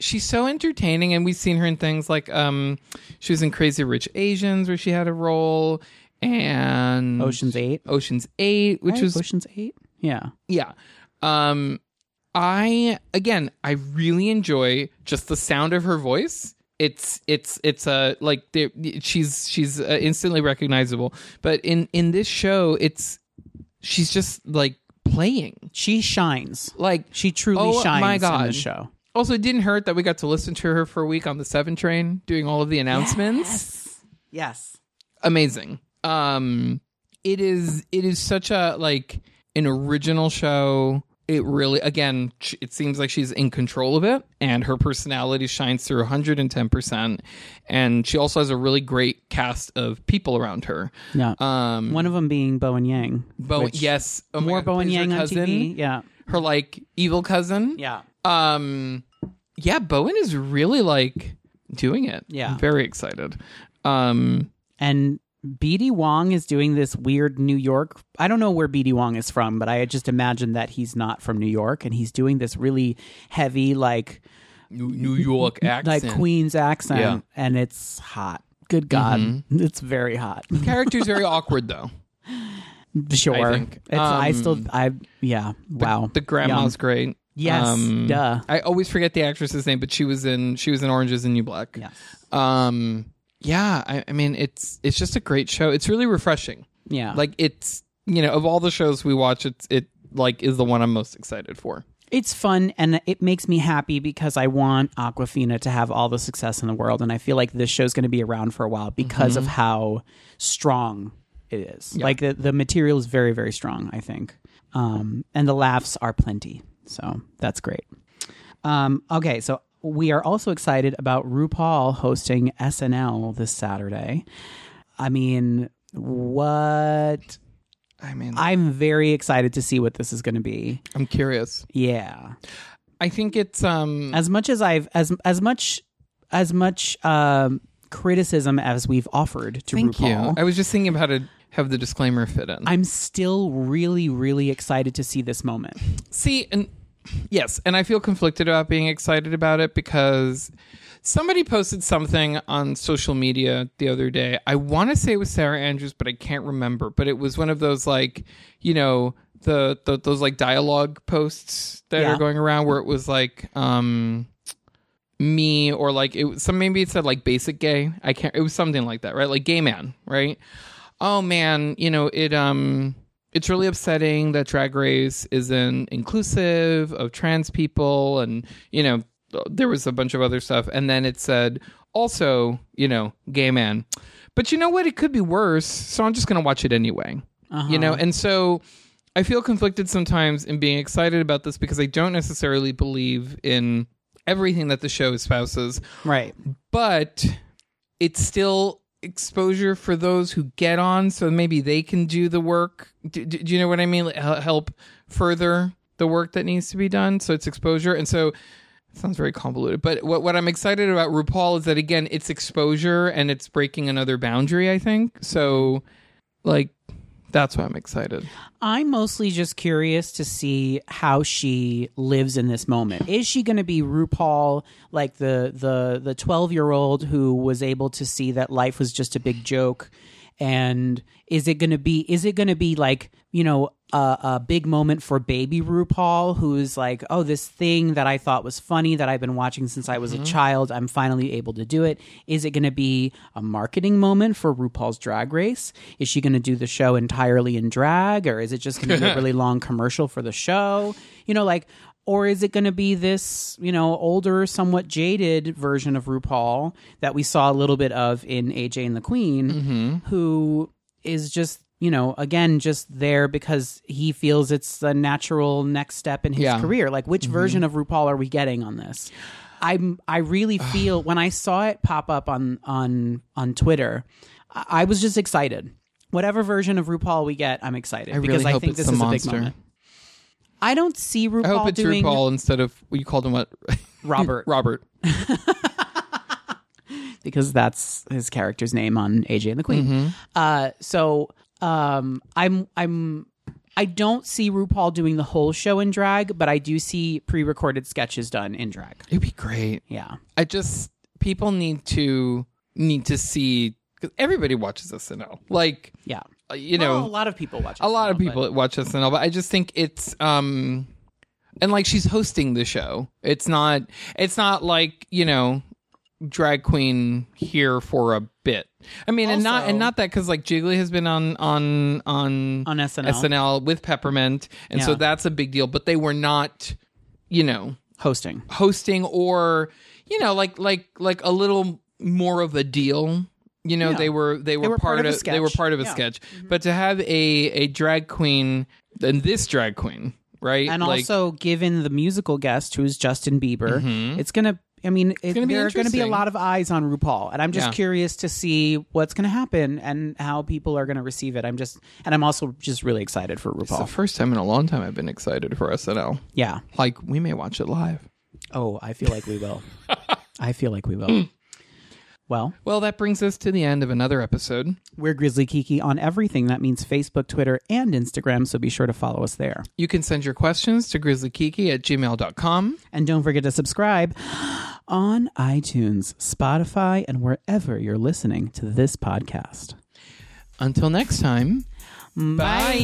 She's so entertaining, and we've seen her in things like um, she was in Crazy Rich Asians, where she had a role, and Ocean's Eight, Ocean's Eight, which was Ocean's Eight. Yeah, yeah. Um, I again, I really enjoy just the sound of her voice. It's it's it's uh, like there- she's she's uh, instantly recognizable. But in in this show, it's she's just like playing. she shines. Like She truly Oh, shines my in God. the show. also, it didn't hurt that we got to listen to her for a week on the Seven Train doing all of the announcements. yes, Yes. amazing. Um it is it is such a like an original show. It really again it seems like she's in control of it and her personality shines through 110% and she also has a really great cast of people around her. Yeah. Um One of them being Bowen Yang. Bo- which- yes, oh more God, Bowen Yang on cousin, TV. Yeah. Her like evil cousin. Yeah. Um yeah, Bowen is really like doing it. Yeah. I'm very excited. Um And BD Wong is doing this weird New York. I don't know where BD Wong is from, but I just imagine that he's not from New York and he's doing this really heavy, like, New, New York accent. like Queen's accent. Yeah. And it's hot. Good God. It's very hot. The character's very awkward though. Sure. think. It's, I Um, still, I, yeah. wow. The grandma's Yum. great. Yes. Um, duh. I always forget the actress's name, but she was in she was in Oranges and New Black. Yes. Um yeah, I, I mean it's it's just a great show. It's really refreshing. Yeah. Like it's you know, of all the shows we watch, it's it like is the one I'm most excited for. it's fun and it makes me happy because I want Awkwafina to have all the success in the world. And I feel like this show's going to be around for a while because of how strong it is. Like the, the material is very, very strong, I think. Um, and the laughs are plenty. So that's great. Um, okay, so we are also excited about RuPaul hosting SNL this Saturday. I mean, what? I mean, I'm very excited to see what this is going to be. I'm curious. Yeah. I think it's um as much as I've as as much as much um, criticism as we've offered to thank RuPaul, you. I was just thinking about how to have the disclaimer fit in. I'm still really really excited to see this moment. See, and yes, and I feel conflicted about being excited about it because somebody posted something on social media the other day. I want to say it was Sarah Andrews, but I can't remember. But it was one of those like, you know, the, the those like dialogue posts that Yeah. are going around where it was like, um me or like it was some maybe it said like basic gay i can't it was something like that right like gay man right oh man you know it um it's really upsetting that drag race isn't inclusive of trans people and you know there was a bunch of other stuff. And then it said also you know gay man. But you know what? It could be worse. So i'm just gonna watch it anyway. You uh-huh. know and so i feel conflicted sometimes in being excited about this because i don't necessarily believe in everything that the show espouses. Right. but it's still exposure for those who get on so maybe they can do the work. Do, do, do you know what i mean? Like, help further the work that needs to be done so it's exposure. And so it sounds very convoluted but what, what i'm excited about rupaul is that again it's exposure and it's breaking another boundary i think. So like that's why i'm excited I'm mostly just curious to see how she lives in this moment. Is she going to be RuPaul, like the the the twelve year old who was able to see that life was just a big joke? And is it going to be is it going to be like you know a, a big moment for baby RuPaul, who's like, oh, this thing that I thought was funny that I've been watching since I was a mm-hmm. child, I'm finally able to do it. Is it going to be a marketing moment for RuPaul's Drag Race? Is she going to do the show entirely in drag, or is it just going to be a really long commercial for the show? You know, like or is it going to be this, you know, older, somewhat jaded version of RuPaul that we saw a little bit of in AJ and the Queen, Mm-hmm. who is just, you know, again, just there because he feels it's the natural next step in his Yeah. career. Like, which version of RuPaul are we getting on this? I'm, I really feel when I saw it pop up on on on Twitter, I, I was just excited. Whatever version of RuPaul we get, I'm excited I really because I think this is a big moment. I don't see RuPaul I hope it's doing RuPaul instead of you called him what? Robert Robert. because that's his character's name on AJ and the Queen. Mm-hmm. Uh, so um, I'm I'm I don't see RuPaul doing the whole show in drag, but I do see pre-recorded sketches done in drag. It'd be great. Yeah, I just people need to need to see because everybody watches SNL. Like yeah. Uh, you know, Well, a lot of people watch. a lot of SNL, but- people watch SNL, but I just think it's um and like she's hosting the show. It's not it's not like, you know, drag queen here for a bit. I mean, and not and not that cuz like Jiggly has been on on on On SNL. SNL with Peppermint, and so that's a big deal, but they were not, you know, hosting. hosting or you know like like like a little more of a deal you know Yeah. they were they were, were part of a they were sketch. part of a Yeah. sketch but to have a a drag queen and this drag queen right And Like, also, given the musical guest who's Justin Bieber, Mhm. it's gonna. I mean, it, gonna there are going to be a lot of eyes on RuPaul, and I'm just Yeah. curious to see what's going to happen and how people are going to receive it. I'm just, and I'm also just really excited for RuPaul. it's the first time in a long time I've been excited for SNL. yeah. Like we may watch it live. Oh, I feel like we will. I feel like we will. well, Well, that brings us to the end of another episode. we're Grizzly Kiki on everything. That means Facebook, Twitter, and Instagram. So be sure to follow us there. You can send your questions to grizzlykiki at gmail.com. And don't forget to subscribe on iTunes, Spotify, and wherever you're listening to this podcast. Until next time, Bye.